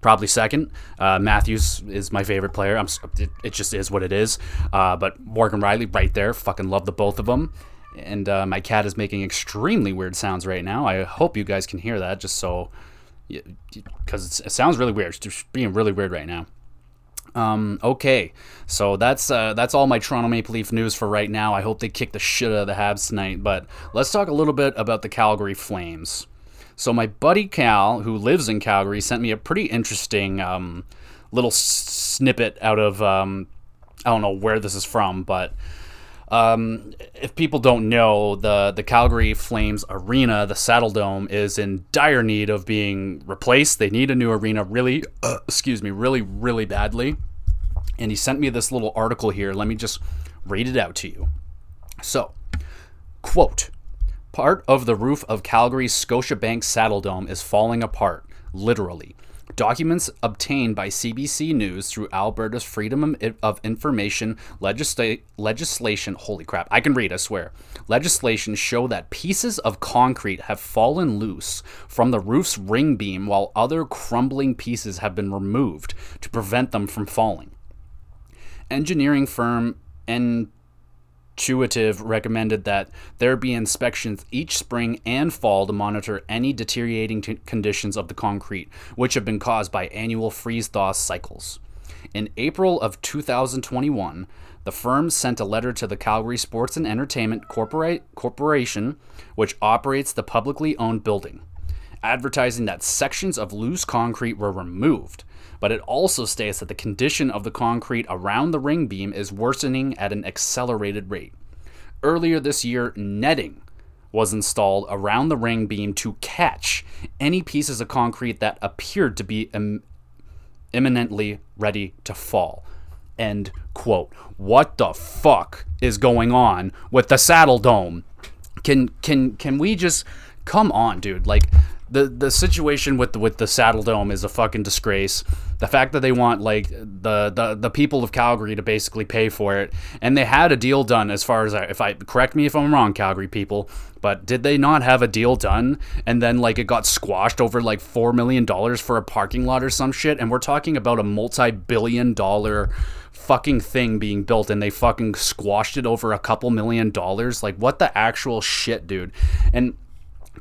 probably second. Uh, Matthews is my favorite player. I'm, it, it just is what it is. Uh, but Morgan Rielly right there, fucking love the both of them and uh, my cat is making extremely weird sounds right now. I hope you guys can hear that, just so because it sounds really weird. Being really weird right now. Um, okay, so that's uh, that's all my Toronto Maple Leaf news for right now. I hope they kick the shit out of the Habs tonight. But let's talk a little bit about the Calgary Flames. So my buddy Cal, who lives in Calgary, sent me a pretty interesting um, little snippet out of um, I don't know where this is from, but um, if people don't know, the the Calgary Flames arena, the Saddledome, is in dire need of being replaced. They need a new arena, really, uh, excuse me, really, really badly. And he sent me this little article here. Let me just read it out to you. So, quote: Part of the roof of Calgary's Scotiabank Saddledome is falling apart, literally. Documents obtained by CBC News through Alberta's Freedom of Information legisla- legislation. Holy crap, I can read, I swear. Legislation show that pieces of concrete have fallen loose from the roof's ring beam while other crumbling pieces have been removed to prevent them from falling. Engineering firm N Entuitive recommended that there be inspections each spring and fall to monitor any deteriorating t- conditions of the concrete, which have been caused by annual freeze thaw cycles. In April of 2021, the firm sent a letter to the Calgary Sports and Entertainment Corpora- Corporation, which operates the publicly owned building, advertising that sections of loose concrete were removed but it also states that the condition of the concrete around the ring beam is worsening at an accelerated rate. Earlier this year, netting was installed around the ring beam to catch any pieces of concrete that appeared to be Im- imminently ready to fall. End quote. What the fuck is going on with the Saddledome? Can can can we just come on, dude? Like the the situation with the, with the Saddledome is a fucking disgrace. The fact that they want like the, the the people of Calgary to basically pay for it, and they had a deal done. As far as I, if I correct me if I'm wrong, Calgary people, but did they not have a deal done and then like it got squashed over like four million dollars for a parking lot or some shit? And we're talking about a multi-billion dollar fucking thing being built and they fucking squashed it over a couple million dollars. Like what the actual shit, dude? And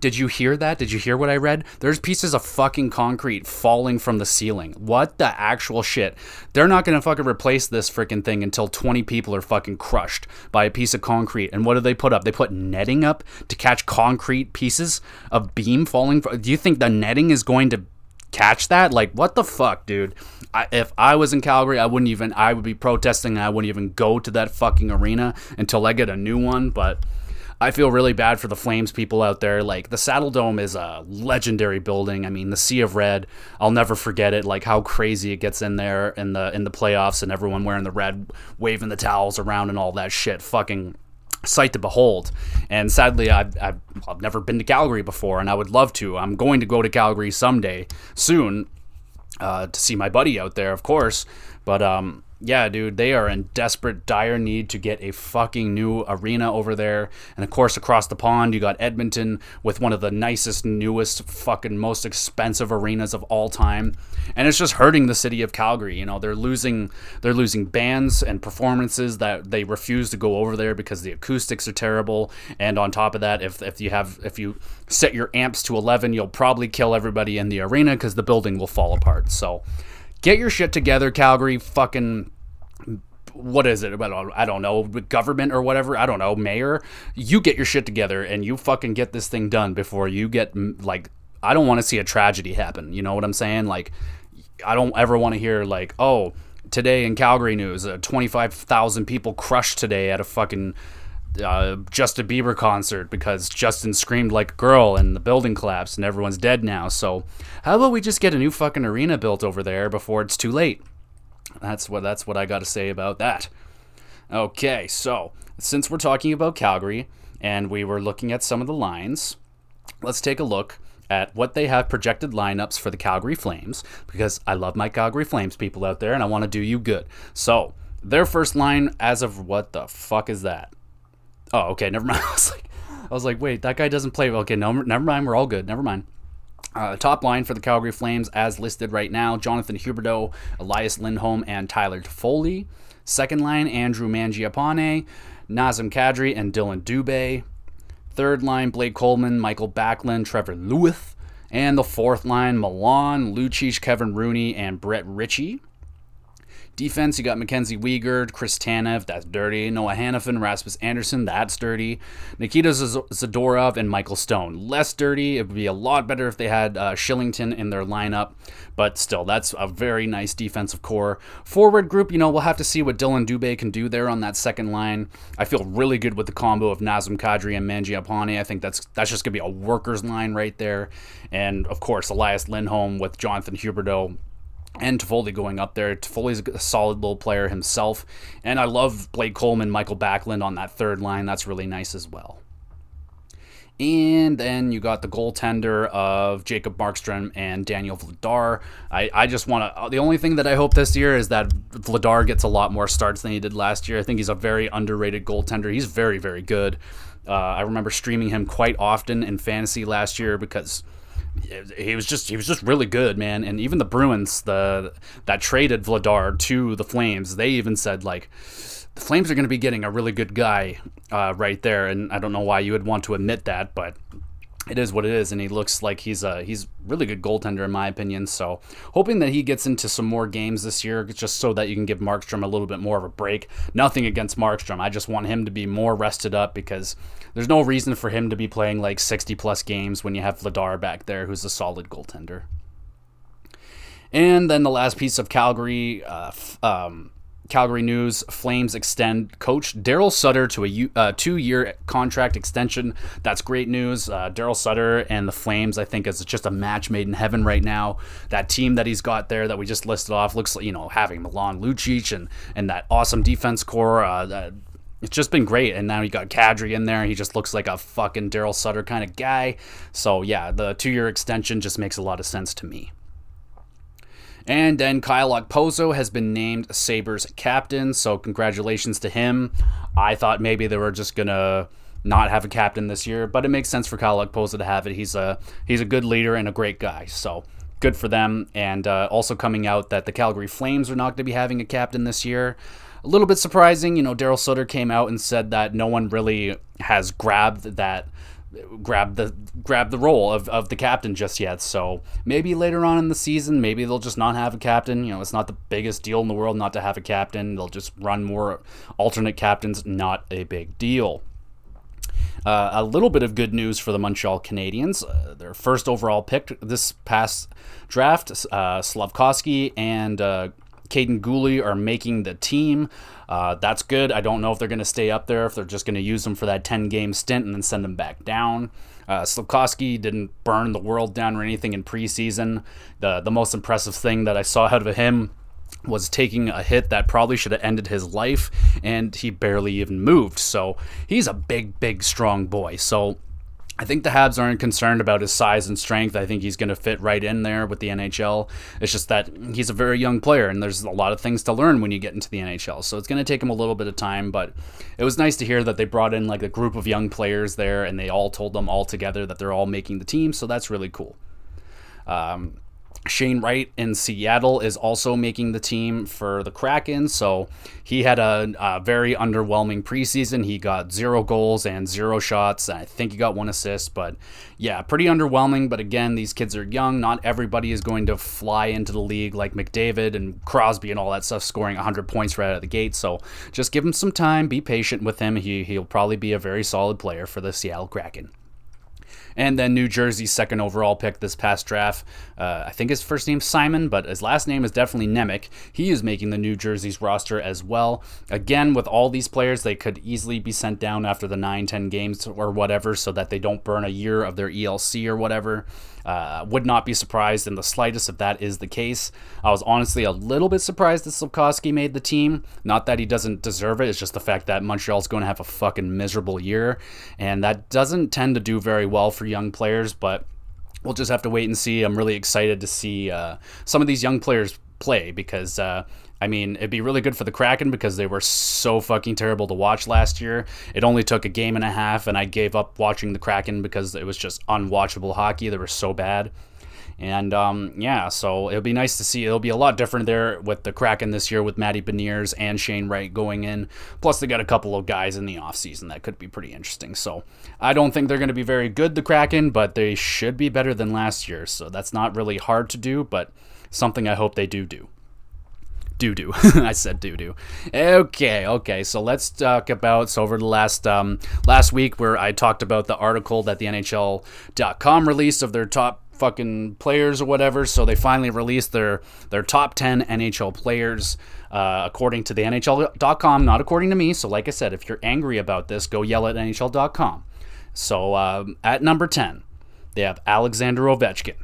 Did you hear that? Did you hear what I read? There's pieces of fucking concrete falling from the ceiling. What the actual shit? They're not gonna fucking replace this freaking thing until 20 people are fucking crushed by a piece of concrete. And what do they put up? They put netting up to catch concrete pieces of beam falling. Do you think the netting is going to catch that? Like, what the fuck, dude? I, if I was in Calgary, I wouldn't even, I would be protesting and I wouldn't even go to that fucking arena until I get a new one. But I feel really bad for the Flames people out there. Like the Saddledome is a legendary building. I mean, the Sea of Red, I'll never forget it. Like how crazy it gets in there in the in the playoffs and everyone wearing the red, waving the towels around and all that shit. Fucking sight to behold. And sadly, I've, I've, I've never been to Calgary before, and I would love to. I'm going to go to Calgary someday soon uh, to see my buddy out there, of course. But um, yeah, dude, they are in desperate, dire need to get a fucking new arena over there. And of course, across the pond, you got Edmonton with one of the nicest, newest, fucking most expensive arenas of all time. And it's just hurting the city of Calgary. You know, they're losing, they're losing bands and performances that they refuse to go over there because the acoustics are terrible. And on top of that, if if you have, if you set your amps to 11, you'll probably kill everybody in the arena because the building will fall apart. So get your shit together, Calgary. Fucking what is it? I don't know, government or whatever. I don't know, mayor. You get your shit together and you fucking get this thing done before you get like. I don't want to see a tragedy happen. You know what I'm saying? Like, I don't ever want to hear like, oh, today in Calgary news, uh, 25,000 people crushed today at a fucking uh, Justin Bieber concert because Justin screamed like a girl and the building collapsed and everyone's dead now. So, how about we just get a new fucking arena built over there before it's too late? That's what that's what I got to say about that. Okay, so since we're talking about Calgary and we were looking at some of the lines, let's take a look at what they have projected lineups for the Calgary Flames because I love my Calgary Flames people out there and I want to do you good. So, their first line as of what the fuck is that? Oh, okay, never mind. I was like I was like, wait, that guy doesn't play. Okay, no, never mind. We're all good. Never mind. Uh, top line for the Calgary Flames, as listed right now Jonathan Huberdeau, Elias Lindholm, and Tyler Toffoli. Second line, Andrew Mangiapane, Nazem Kadri, and Dillon Dubé. Third line, Blake Coleman, Michael Backlund, Trevor Lewis. And the fourth line, Milan, Lucic, Kevin Rooney, and Brett Ritchie. Defense, you got Mackenzie Weegar, Chris Tanev, that's dirty. Noah Hanifin, Rasmus Andersson, that's dirty. Nikita Zadorov, and Michael Stone, less dirty. It would be a lot better if they had uh, Kylington in their lineup, but still, that's a very nice defensive core. Forward group, you know, we'll have to see what Dillon Dubé can do there on that second line. I feel really good with the combo of Nazem Kadri and Mangiapane. I think that's that's just going to be a workers line right there. And of course, Elias Lindholm with Jonathan Huberdeau and Toffoli going up there. Toffoli's a solid little player himself, and I love Blake Coleman, Michael Backlund on that third line. That's really nice as well. And then you got the goaltender of Jacob Markstrom and Daniel Vladar. I, I just want to. The only thing that I hope this year is that Vladar gets a lot more starts than he did last year. I think he's a very underrated goaltender. He's very, very good. Uh, I remember streaming him quite often in fantasy last year because he was just he was just really good, man. And even the Bruins, the that traded Vladar to the Flames, they even said like the Flames are going to be getting a really good guy uh, right there. And I don't know why you would want to admit that, but it is what it is, and he looks like he's a he's really good goaltender in my opinion. So hoping that he gets into some more games this year, just so that you can give Markstrom a little bit more of a break. Nothing against Markstrom, I just want him to be more rested up because there's no reason for him to be playing like 60 plus games when you have Vladar back there, who's a solid goaltender. And then the last piece of Calgary, uh, um, Calgary News Flames extend coach Daryl Sutter to a uh, two year contract extension. That's great news. Uh, Daryl Sutter and the Flames, I think, is just a match made in heaven right now. That team that he's got there that we just listed off looks like, you know, having Milan Lucic and, and that awesome defense core. Uh, it's just been great. And now you got Kadri in there. He just looks like a fucking Daryl Sutter kind of guy. So, yeah, the two year extension just makes a lot of sense to me. And then Kyle Okposo has been named Sabres captain, so congratulations to him. I thought maybe they were just gonna not have a captain this year, but it makes sense for Kyle Okposo to have it. He's a he's a good leader and a great guy, so good for them. And uh, also coming out that the Calgary Flames are not going to be having a captain this year. A little bit surprising, you know. Daryl Sutter came out and said that no one really has grabbed that grab the grab the role of, of the captain just yet. So maybe later on in the season, maybe they'll just not have a captain. You know, it's not the biggest deal in the world not to have a captain. They'll just run more alternate captains. Not a big deal. Uh, a little bit of good news for the Montreal Canadiens. Uh, their first overall pick this past draft, uh, Slafkovsky and Kaiden Guhle are making the team. Uh, that's good. I don't know if they're going to stay up there, if they're just going to use them for that 10 game stint and then send them back down. Uh, didn't burn the world down or anything in preseason. The, the most impressive thing that I saw out of him was taking a hit that probably should have ended his life, and he barely even moved. So he's a big, big, strong boy. So I think the Habs aren't concerned about his size and strength. I think he's going to fit right in there with the NHL. It's just that he's a very young player, and there's a lot of things to learn when you get into the NHL. So it's going to take him a little bit of time, but it was nice to hear that they brought in like a group of young players there, and they all told them all together that they're all making the team. So that's really cool. Um, Shane Wright in Seattle is also making the team for the Kraken. So he had a, a, very underwhelming preseason. He got zero goals and zero shots. I think he got one assist, but yeah, pretty underwhelming. But again, these kids are young. Not everybody is going to fly into the league like McDavid and Crosby and all that stuff, scoring 100 points right out of the gate. So just give him some time. Be patient with him. He, he'll probably be a very solid player for the Seattle Kraken and then New Jersey's second overall pick this past draft. Uh, I think his first name's Simon, but his last name is definitely Nemec. He is making the New Jersey's roster as well. Again, with all these players, they could easily be sent down after the 9 10 games or whatever so that they don't burn a year of their ELC or whatever. Uh, would not be surprised in the slightest if that is the case. I was honestly a little bit surprised that Slafkovsky made the team. Not that he doesn't deserve it, it's just the fact that Montreal's going to have a fucking miserable year. And that doesn't tend to do very well for young players, but we'll just have to wait and see. I'm really excited to see uh, some of these young players play because uh, I mean, it'd be really good for the Kraken because they were so fucking terrible to watch last year. It only took a game and a half, and I gave up watching the Kraken because it was just unwatchable hockey. They were so bad. And um, yeah, so it'll be nice to see. It'll be a lot different there with the Kraken this year with Matty Beniers and Shane Wright going in. Plus, they got a couple of guys in the offseason that could be pretty interesting. So I don't think they're going to be very good, the Kraken, but they should be better than last year. So that's not really hard to do, but something I hope they do do doo doo. I said doo doo. Okay, okay. So let's talk about so over the last um, last week where I talked about the article that the NHL.com released of their top fucking players or whatever. So they finally released their their top ten NHL players. Uh, according to the NHL.com, not according to me. So, like I said, if you're angry about this, go yell at NHL.com. So, um, at number 10, they have Alexander Ovechkin.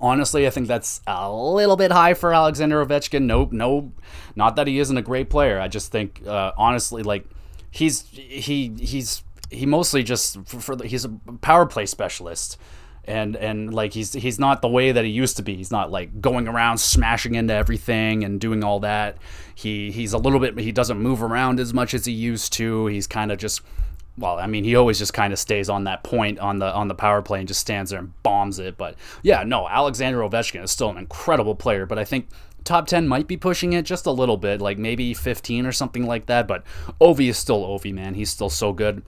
Honestly, I think that's a little bit high for Alexander Ovechkin. Nope, no, not that he isn't a great player. I just think, uh, honestly, like he's he he's he mostly just for, for he's a power play specialist and and like he's he's not the way that he used to be. He's not like going around smashing into everything and doing all that. He he's a little bit he doesn't move around as much as he used to. He's kind of just well, I mean, he always just kind of stays on that point on the on the power play and just stands there and bombs it. But yeah, no, Alexander Ovechkin is still an incredible player, but I think top 10 might be pushing it just a little bit, like maybe 15 or something like that. But Ovi is still Ovi, man. He's still so good.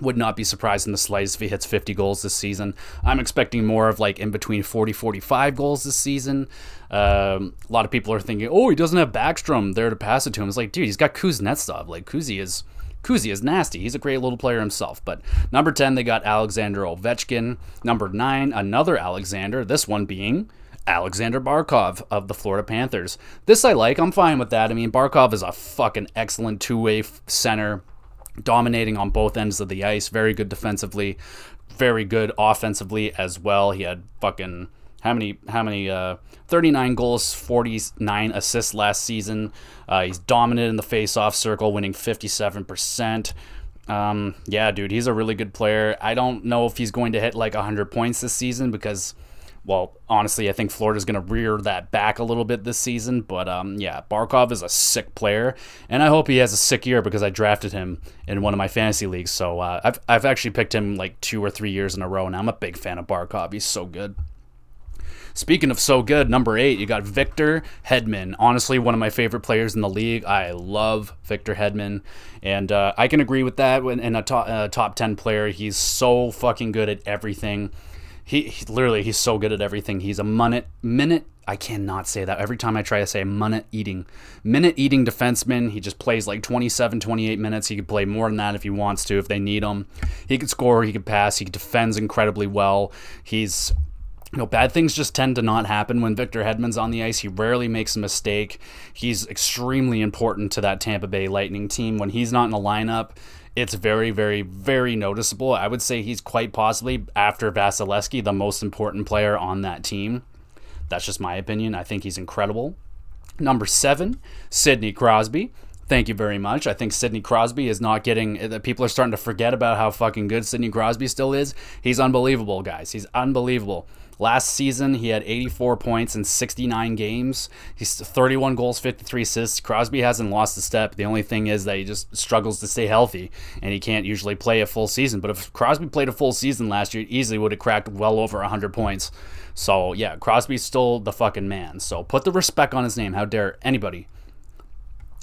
Would not be surprised in the slightest if he hits 50 goals this season. I'm expecting more of like in between 40 45 goals this season. Um, a lot of people are thinking, oh, he doesn't have Backstrom there to pass it to him. It's like, dude, he's got Kuznetsov. Like, Kuzi is Kuzi is nasty. He's a great little player himself. But number 10, they got Alexander Ovechkin. Number 9, another Alexander, this one being Alexander Barkov of the Florida Panthers. This I like. I'm fine with that. I mean, Barkov is a fucking excellent two way center, dominating on both ends of the ice. Very good defensively, very good offensively as well. He had fucking how many how many uh, 39 goals 49 assists last season uh, he's dominant in the face-off circle winning 57% um, yeah dude he's a really good player i don't know if he's going to hit like 100 points this season because well honestly i think florida's going to rear that back a little bit this season but um, yeah barkov is a sick player and i hope he has a sick year because i drafted him in one of my fantasy leagues so uh, I've, I've actually picked him like two or three years in a row and i'm a big fan of barkov he's so good Speaking of so good, number eight, you got Victor Hedman. Honestly, one of my favorite players in the league. I love Victor Hedman, and uh, I can agree with that. In a top, uh, top ten player, he's so fucking good at everything. He, he, literally he's so good at everything. He's a minute minute. I cannot say that every time I try to say minute eating minute eating defenseman. He just plays like 27, 28 minutes. He could play more than that if he wants to, if they need him. He could score. He could pass. He defends incredibly well. He's you know, bad things just tend to not happen when Victor Hedman's on the ice. He rarely makes a mistake. He's extremely important to that Tampa Bay Lightning team. When he's not in the lineup, it's very, very, very noticeable. I would say he's quite possibly, after Vasilevskiy, the most important player on that team. That's just my opinion. I think he's incredible. Number seven, Sidney Crosby. Thank you very much. I think Sidney Crosby is not getting. People are starting to forget about how fucking good Sidney Crosby still is. He's unbelievable, guys. He's unbelievable. Last season, he had 84 points in 69 games. He's 31 goals, 53 assists. Crosby hasn't lost a step. The only thing is that he just struggles to stay healthy, and he can't usually play a full season. But if Crosby played a full season last year, easily would have cracked well over 100 points. So yeah, Crosby's still the fucking man. So put the respect on his name. How dare anybody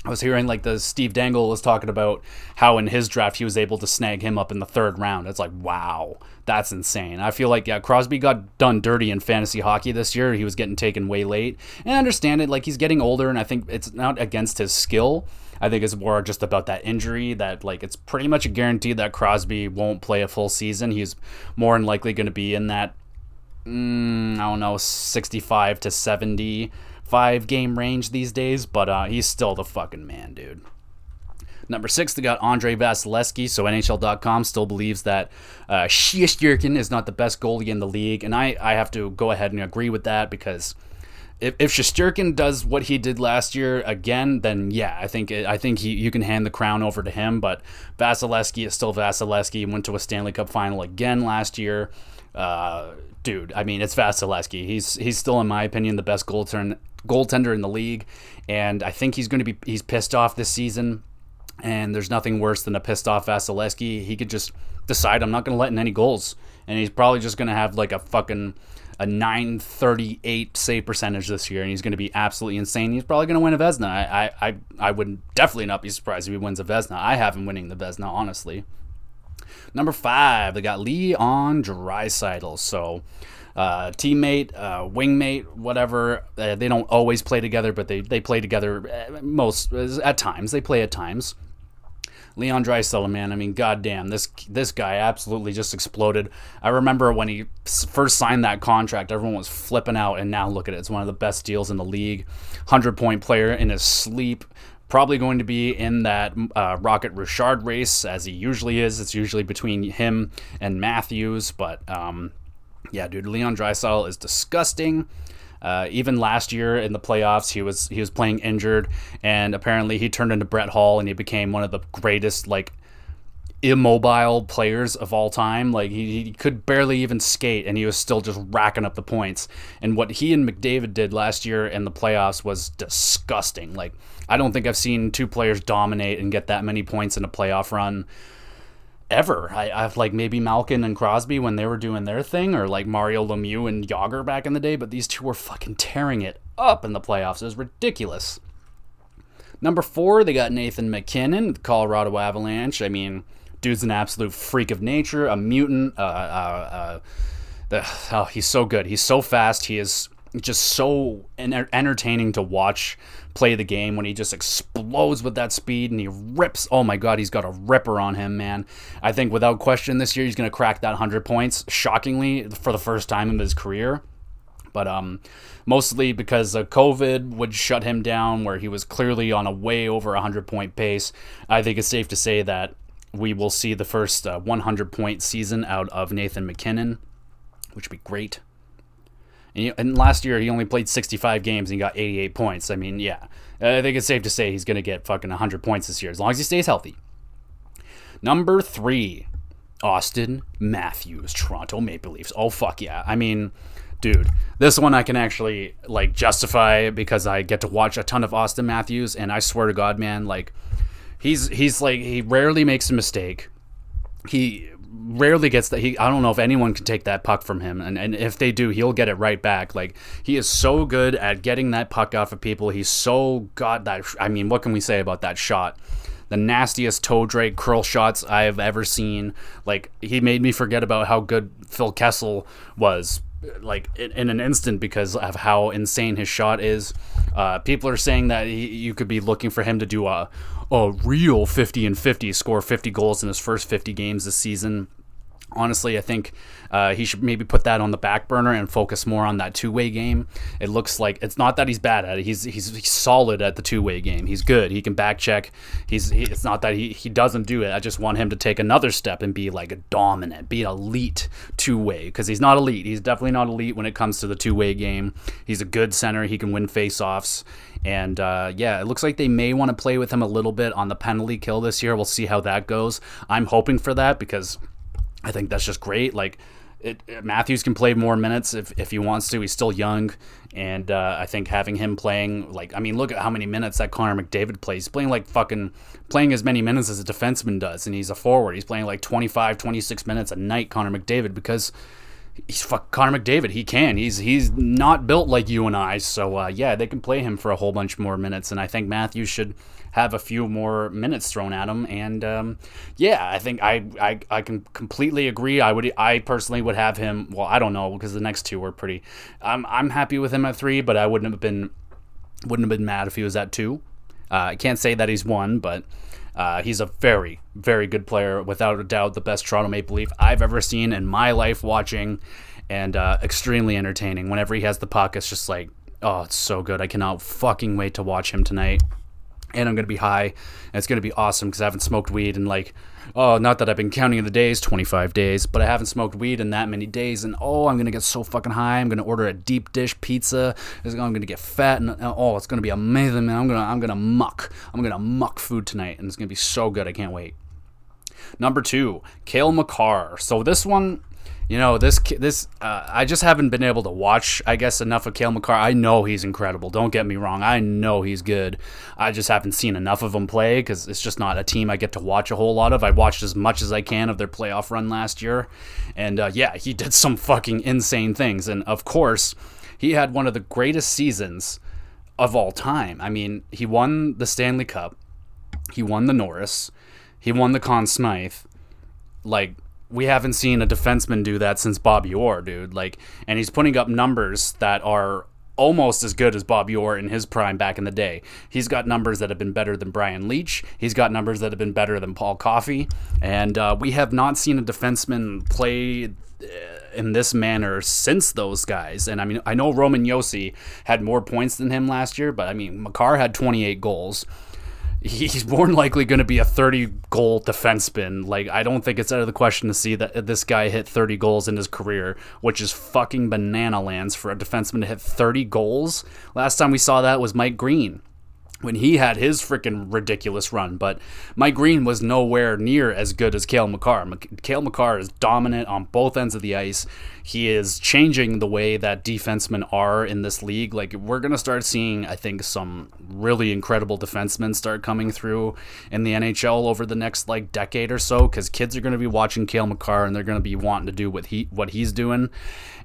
I was hearing like the Steve Dangle was talking about how in his draft he was able to snag him up in the third round. It's like, wow, that's insane. I feel like yeah, Crosby got done dirty in fantasy hockey this year. He was getting taken way late. And I understand it, like he's getting older, and I think it's not against his skill. I think it's more just about that injury that like it's pretty much a guarantee that Crosby won't play a full season. He's more than likely going to be in that mm, I don't know, 65 to 70 five game range these days, but uh, he's still the fucking man, dude. Number six, they got Andre Vasilevskiy. So NHL.com still believes that uh, is not the best goalie in the league, and I, I have to go ahead and agree with that because if if Shesterkin does what he did last year again, then yeah, I think I think he you can hand the crown over to him. But Vasilevskiy is still Vasilevskiy. Went to a Stanley Cup final again last year. Uh, dude, I mean, it's Vasilevskiy. He's he's still, in my opinion, the best goaltender goaltender in the league, and I think he's going to be he's pissed off this season. And there's nothing worse than a pissed off Vasilevskiy. He could just decide I'm not going to let in any goals, and he's probably just going to have like a fucking a 938 save percentage this year, and he's going to be absolutely insane. He's probably going to win a Vezina. I, I, I would definitely not be surprised if he wins a Vezina. I have him winning the Vezina, honestly. Number five, they got Leon Draisaitl. So, uh, teammate, uh, wingmate, whatever. Uh, they don't always play together, but they, they play together uh, most at times. They play at times. Leon Draisaitl, man, I mean, goddamn, this this guy absolutely just exploded. I remember when he first signed that contract, everyone was flipping out, and now look at it. It's one of the best deals in the league. 100 point player in his sleep probably going to be in that uh, Rocket Richard race as he usually is. It's usually between him and Matthews, but um, yeah, dude, Leon Draisaitl is disgusting. Uh, even last year in the playoffs, he was he was playing injured, and apparently he turned into Brett Hull, and he became one of the greatest like immobile players of all time. Like he, he could barely even skate, and he was still just racking up the points. And what he and McDavid did last year in the playoffs was disgusting. Like I don't think I've seen two players dominate and get that many points in a playoff run ever. I, have like maybe Malkin and Crosby when they were doing their thing, or like Mario Lemieux and Jagr back in the day. But these two were fucking tearing it up in the playoffs. It was ridiculous. Number four, they got Nathan MacKinnon, the Colorado Avalanche. I mean, dude's an absolute freak of nature, a mutant. Uh, uh, uh, oh, he's so good. He's so fast. He is just so entertaining to watch play the game when he just explodes with that speed and he rips. Oh my God, he's got a ripper on him, man. I think without question this year he's going to crack that 100 points, shockingly, for the first time in his career. But um, mostly because of COVID would shut him down, where he was clearly on a way over 100 point pace. I think it's safe to say that we will see the first uh, 100 point season out of Nathan MacKinnon, which would be great. And, he, and, last year he only played 65 games and got 88 points. I mean, yeah, I think it's safe to say he's going to get fucking 100 points this year as long as he stays healthy. Number three, Austin Matthews, Toronto Maple Leafs. Oh fuck yeah! I mean, dude, this one I can actually like justify because I get to watch a ton of Austin Matthews, and I swear to God, man, like he's he's like he rarely makes a mistake. He rarely gets that. He I don't know if anyone can take that puck from him, and and if they do, he'll get it right back. Like he is so good at getting that puck off of people. He's so got that. I mean, what can we say about that shot? the nastiest toe drag curl shots I've ever seen. Like he made me forget about how good Phil Kessel was like in, in, an instant because of how insane his shot is. Uh, people are saying that he, you could be looking for him to do a a real 50 and 50, score 50 goals in his first 50 games this season honestly, I think uh, he should maybe put that on the back burner and focus more on that two way game. It looks like it's not that he's bad at it. He's he's, he's solid at the two way game. He's good. He can back check. He's he, it's not that he, he doesn't do it. I just want him to take another step and be like a dominant, be an elite two way because he's not elite. He's definitely not elite when it comes to the two way game. He's a good center. He can win face offs. And uh, yeah, it looks like they may want to play with him a little bit on the penalty kill this year. We'll see how that goes. I'm hoping for that because I think that's just great. Like it, Matthews can play more minutes if, if he wants to. He's still young, and uh, I think having him playing like I mean, look at how many minutes that Connor McDavid plays. He's playing like fucking playing as many minutes as a defenseman does, and he's a forward. He's playing like 25, 26 minutes a night, Connor McDavid, because he's fuck Connor McDavid. He can. He's he's not built like you and I. So uh, yeah, they can play him for a whole bunch more minutes, and I think Matthews should have a few more minutes thrown at him. And um, yeah, I think I, I I can completely agree. I would I personally would have him. Well, I don't know because the next two were pretty. I'm I'm happy with him at three, but I wouldn't have been wouldn't have been mad if he was at two. Uh, I can't say that he's one, but. Uh, he's a very, very good player, without a doubt, the best Toronto Maple Leaf I've ever seen in my life watching, and uh, extremely entertaining. Whenever he has the puck, it's just like, oh, it's so good. I cannot fucking wait to watch him tonight and I'm going to be high, and it's going to be awesome because I haven't smoked weed in like, oh, not that I've been counting the days, 25 days, but I haven't smoked weed in that many days, and oh, I'm going to get so fucking high. I'm going to order a deep dish pizza. I'm going to get fat, and oh, it's going to be amazing, man. I'm going to, I'm going to muck. I'm going to muck food tonight, and it's going to be so good. I can't wait. Number two, Cale Makar. So this one, you know this this uh, I just haven't been able to watch I guess enough of Cale Makar. I know he's incredible. Don't get me wrong. I know he's good. I just haven't seen enough of him play because it's just not a team I get to watch a whole lot of. I watched as much as I can of their playoff run last year, and uh, yeah, he did some fucking insane things. And of course, he had one of the greatest seasons of all time. I mean, he won the Stanley Cup, he won the Norris, he won the Conn Smythe. Like we haven't seen a defenseman do that since Bobby Orr, dude. Like, and he's putting up numbers that are almost as good as Bobby Orr in his prime back in the day. He's got numbers that have been better than Brian Leetch. He's got numbers that have been better than Paul Coffey. And uh, we have not seen a defenseman play uh, in this manner since those guys. And I mean, I know Roman Josi had more points than him last year, but I mean, Makar had 28 goals he's more than likely going to be a 30 goal defenseman. Like, I don't think it's out of the question to see that this guy hit 30 goals in his career, which is fucking banana lands for a defenseman to hit 30 goals. Last time we saw that was Mike Green when he had his freaking ridiculous run. But Mike Green was nowhere near as good as Cale Makar. Cale Makar is dominant on both ends of the ice. He is changing the way that defensemen are in this league. Like we're gonna start seeing, I think, some really incredible defensemen start coming through in the NHL over the next like decade or so. Because kids are gonna be watching Cale Makar and they're gonna be wanting to do what he what he's doing,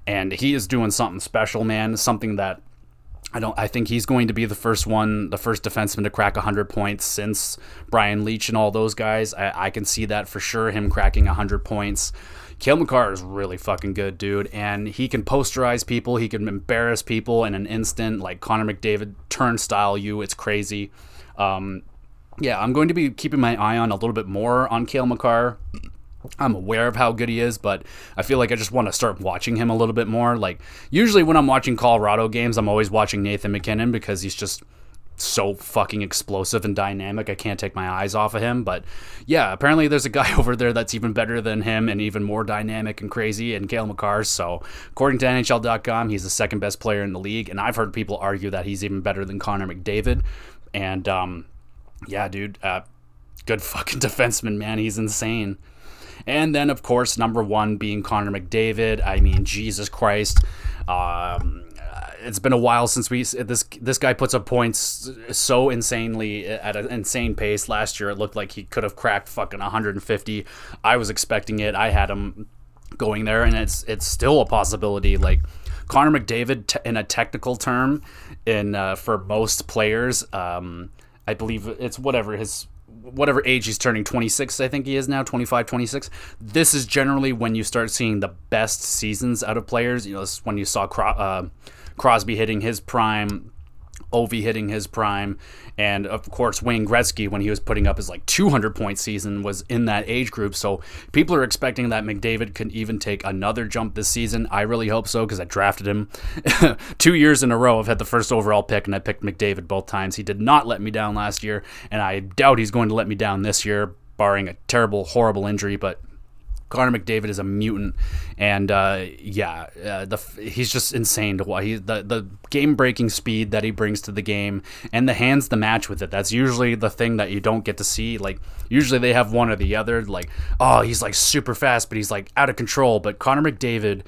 and he is doing something special, man. Something that I don't. I think he's going to be the first one, the first defenseman to crack 100 points since Brian Leetch and all those guys. I, I can see that for sure. Him cracking 100 points. Cale Makar is really fucking good, dude, and he can posterize people. He can embarrass people in an instant, like Connor McDavid turnstile you. It's crazy. Um, yeah, I'm going to be keeping my eye on a little bit more on Cale Makar. I'm aware of how good he is, but I feel like I just want to start watching him a little bit more. Like usually when I'm watching Colorado games, I'm always watching Nathan MacKinnon because he's just so fucking explosive and dynamic. I can't take my eyes off of him. But yeah, apparently there's a guy over there that's even better than him and even more dynamic and crazy, and Cale Makar. So according to NHL.com, he's the second best player in the league, and I've heard people argue that he's even better than Connor McDavid. And um, yeah, dude, uh, good fucking defenseman, man. He's insane. And then, of course, number one being Connor McDavid. I mean, Jesus Christ. Um, it's been a while since we this this guy puts up points so insanely at an insane pace. Last year, it looked like he could have cracked fucking 150. I was expecting it. I had him going there, and it's it's still a possibility. Like Connor McDavid, t- in a technical term, in uh, for most players, um, I believe it's whatever his whatever age he's turning 26 i think he is now 25 26 this is generally when you start seeing the best seasons out of players. You know this is when you saw Cro- uh, crosby hitting his prime Ovi hitting his prime, and of course Wayne Gretzky when he was putting up his like 200 point season was in that age group. So people are expecting that McDavid can even take another jump this season. I really hope so because I drafted him two years in a row. I've had the first overall pick and I picked McDavid both times. He did not let me down last year, and I doubt he's going to let me down this year, barring a terrible, horrible injury. But Connor McDavid is a mutant, and uh, yeah, uh, the he's just insane to watch. He, the the game breaking speed that he brings to the game, and the hands the match with it. That's usually the thing that you don't get to see. Like usually they have one or the other. Like oh, he's like super fast, but he's like out of control. But Connor McDavid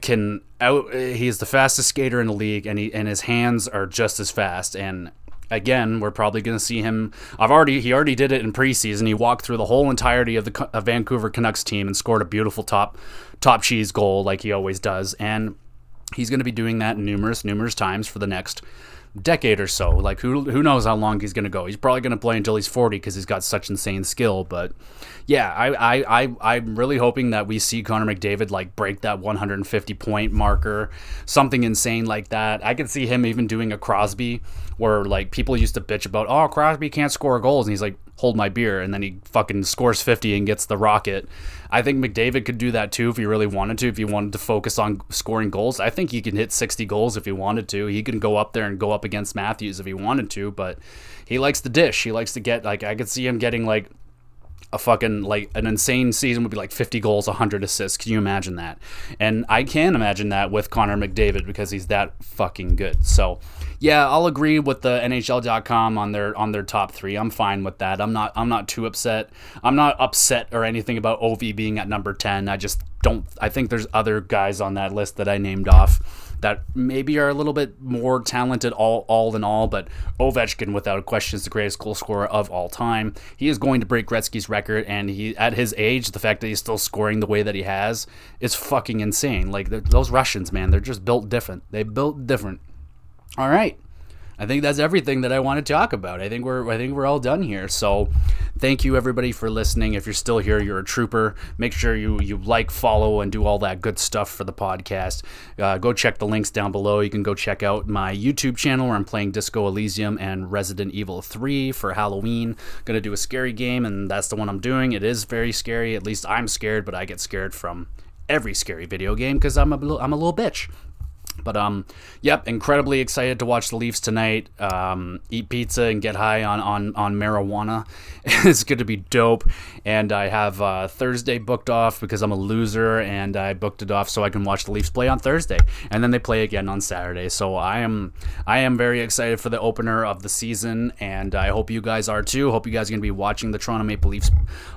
can out. He's the fastest skater in the league, and he and his hands are just as fast. And again, we're probably going to see him. I've already he already did it in preseason. He walked through the whole entirety of the of Vancouver Canucks team and scored a beautiful top top cheese goal like he always does. And he's going to be doing that numerous numerous times for the next decade or so. Like who who knows how long he's going to go? He's probably going to play until he's 40 because he's got such insane skill. But yeah, I, I I I'm really hoping that we see Connor McDavid like break that 150 point marker, something insane like that. I could see him even doing a Crosby where like people used to bitch about oh Crosby can't score goals and he's like hold my beer and then he fucking scores 50 and gets the rocket. I think McDavid could do that too if he really wanted to if he wanted to focus on scoring goals. I think he can hit 60 goals if he wanted to. He can go up there and go up against Matthews if he wanted to, but he likes the dish. He likes to get like I could see him getting like a fucking like an insane season would be like 50 goals, 100 assists. Can you imagine that? And I can imagine that with Connor McDavid because he's that fucking good. So, yeah, I'll agree with the NHL.com on their on their top three. I'm fine with that. I'm not I'm not too upset. I'm not upset or anything about Ov being at number 10. I just don't. I think there's other guys on that list that I named off that maybe are a little bit more talented all all in all, but Ovechkin without a question is the greatest goal scorer of all time. He is going to break Gretzky's record, and he at his age, the fact that he's still scoring the way that he has is fucking insane. Like those Russians, man, they're just built different. They built different. All right. I think that's everything that I want to talk about. I think we're I think we're all done here. So, thank you everybody for listening. If you're still here, you're a trooper. Make sure you you like, follow, and do all that good stuff for the podcast. Uh, go check the links down below. You can go check out my YouTube channel where I'm playing Disco Elysium and Resident Evil 3 for Halloween. Gonna do a scary game, and that's the one I'm doing. It is very scary. At least I'm scared, but I get scared from every scary video game because I'm a I'm a little bitch. But um, yep, incredibly excited to watch the Leafs tonight. Um, eat pizza and get high on on on marijuana. it's going to be dope. And I have uh, Thursday booked off because I'm a loser, and I booked it off so I can watch the Leafs play on Thursday, and then they play again on Saturday. So I am I am very excited for the opener of the season, and I hope you guys are too. Hope you guys are going to be watching the Toronto Maple Leafs,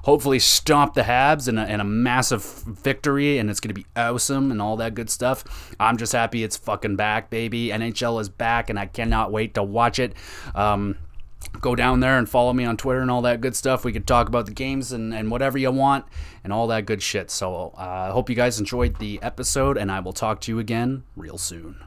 hopefully stomp the Habs in a, in a massive victory, and it's going to be awesome and all that good stuff. I'm just happy it's fucking back, baby. NHL is back, and I cannot wait to watch it. Um, go down there and follow me on Twitter and all that good stuff. We could talk about the games and, and whatever you want and all that good shit. So I uh, hope you guys enjoyed the episode, and I will talk to you again real soon.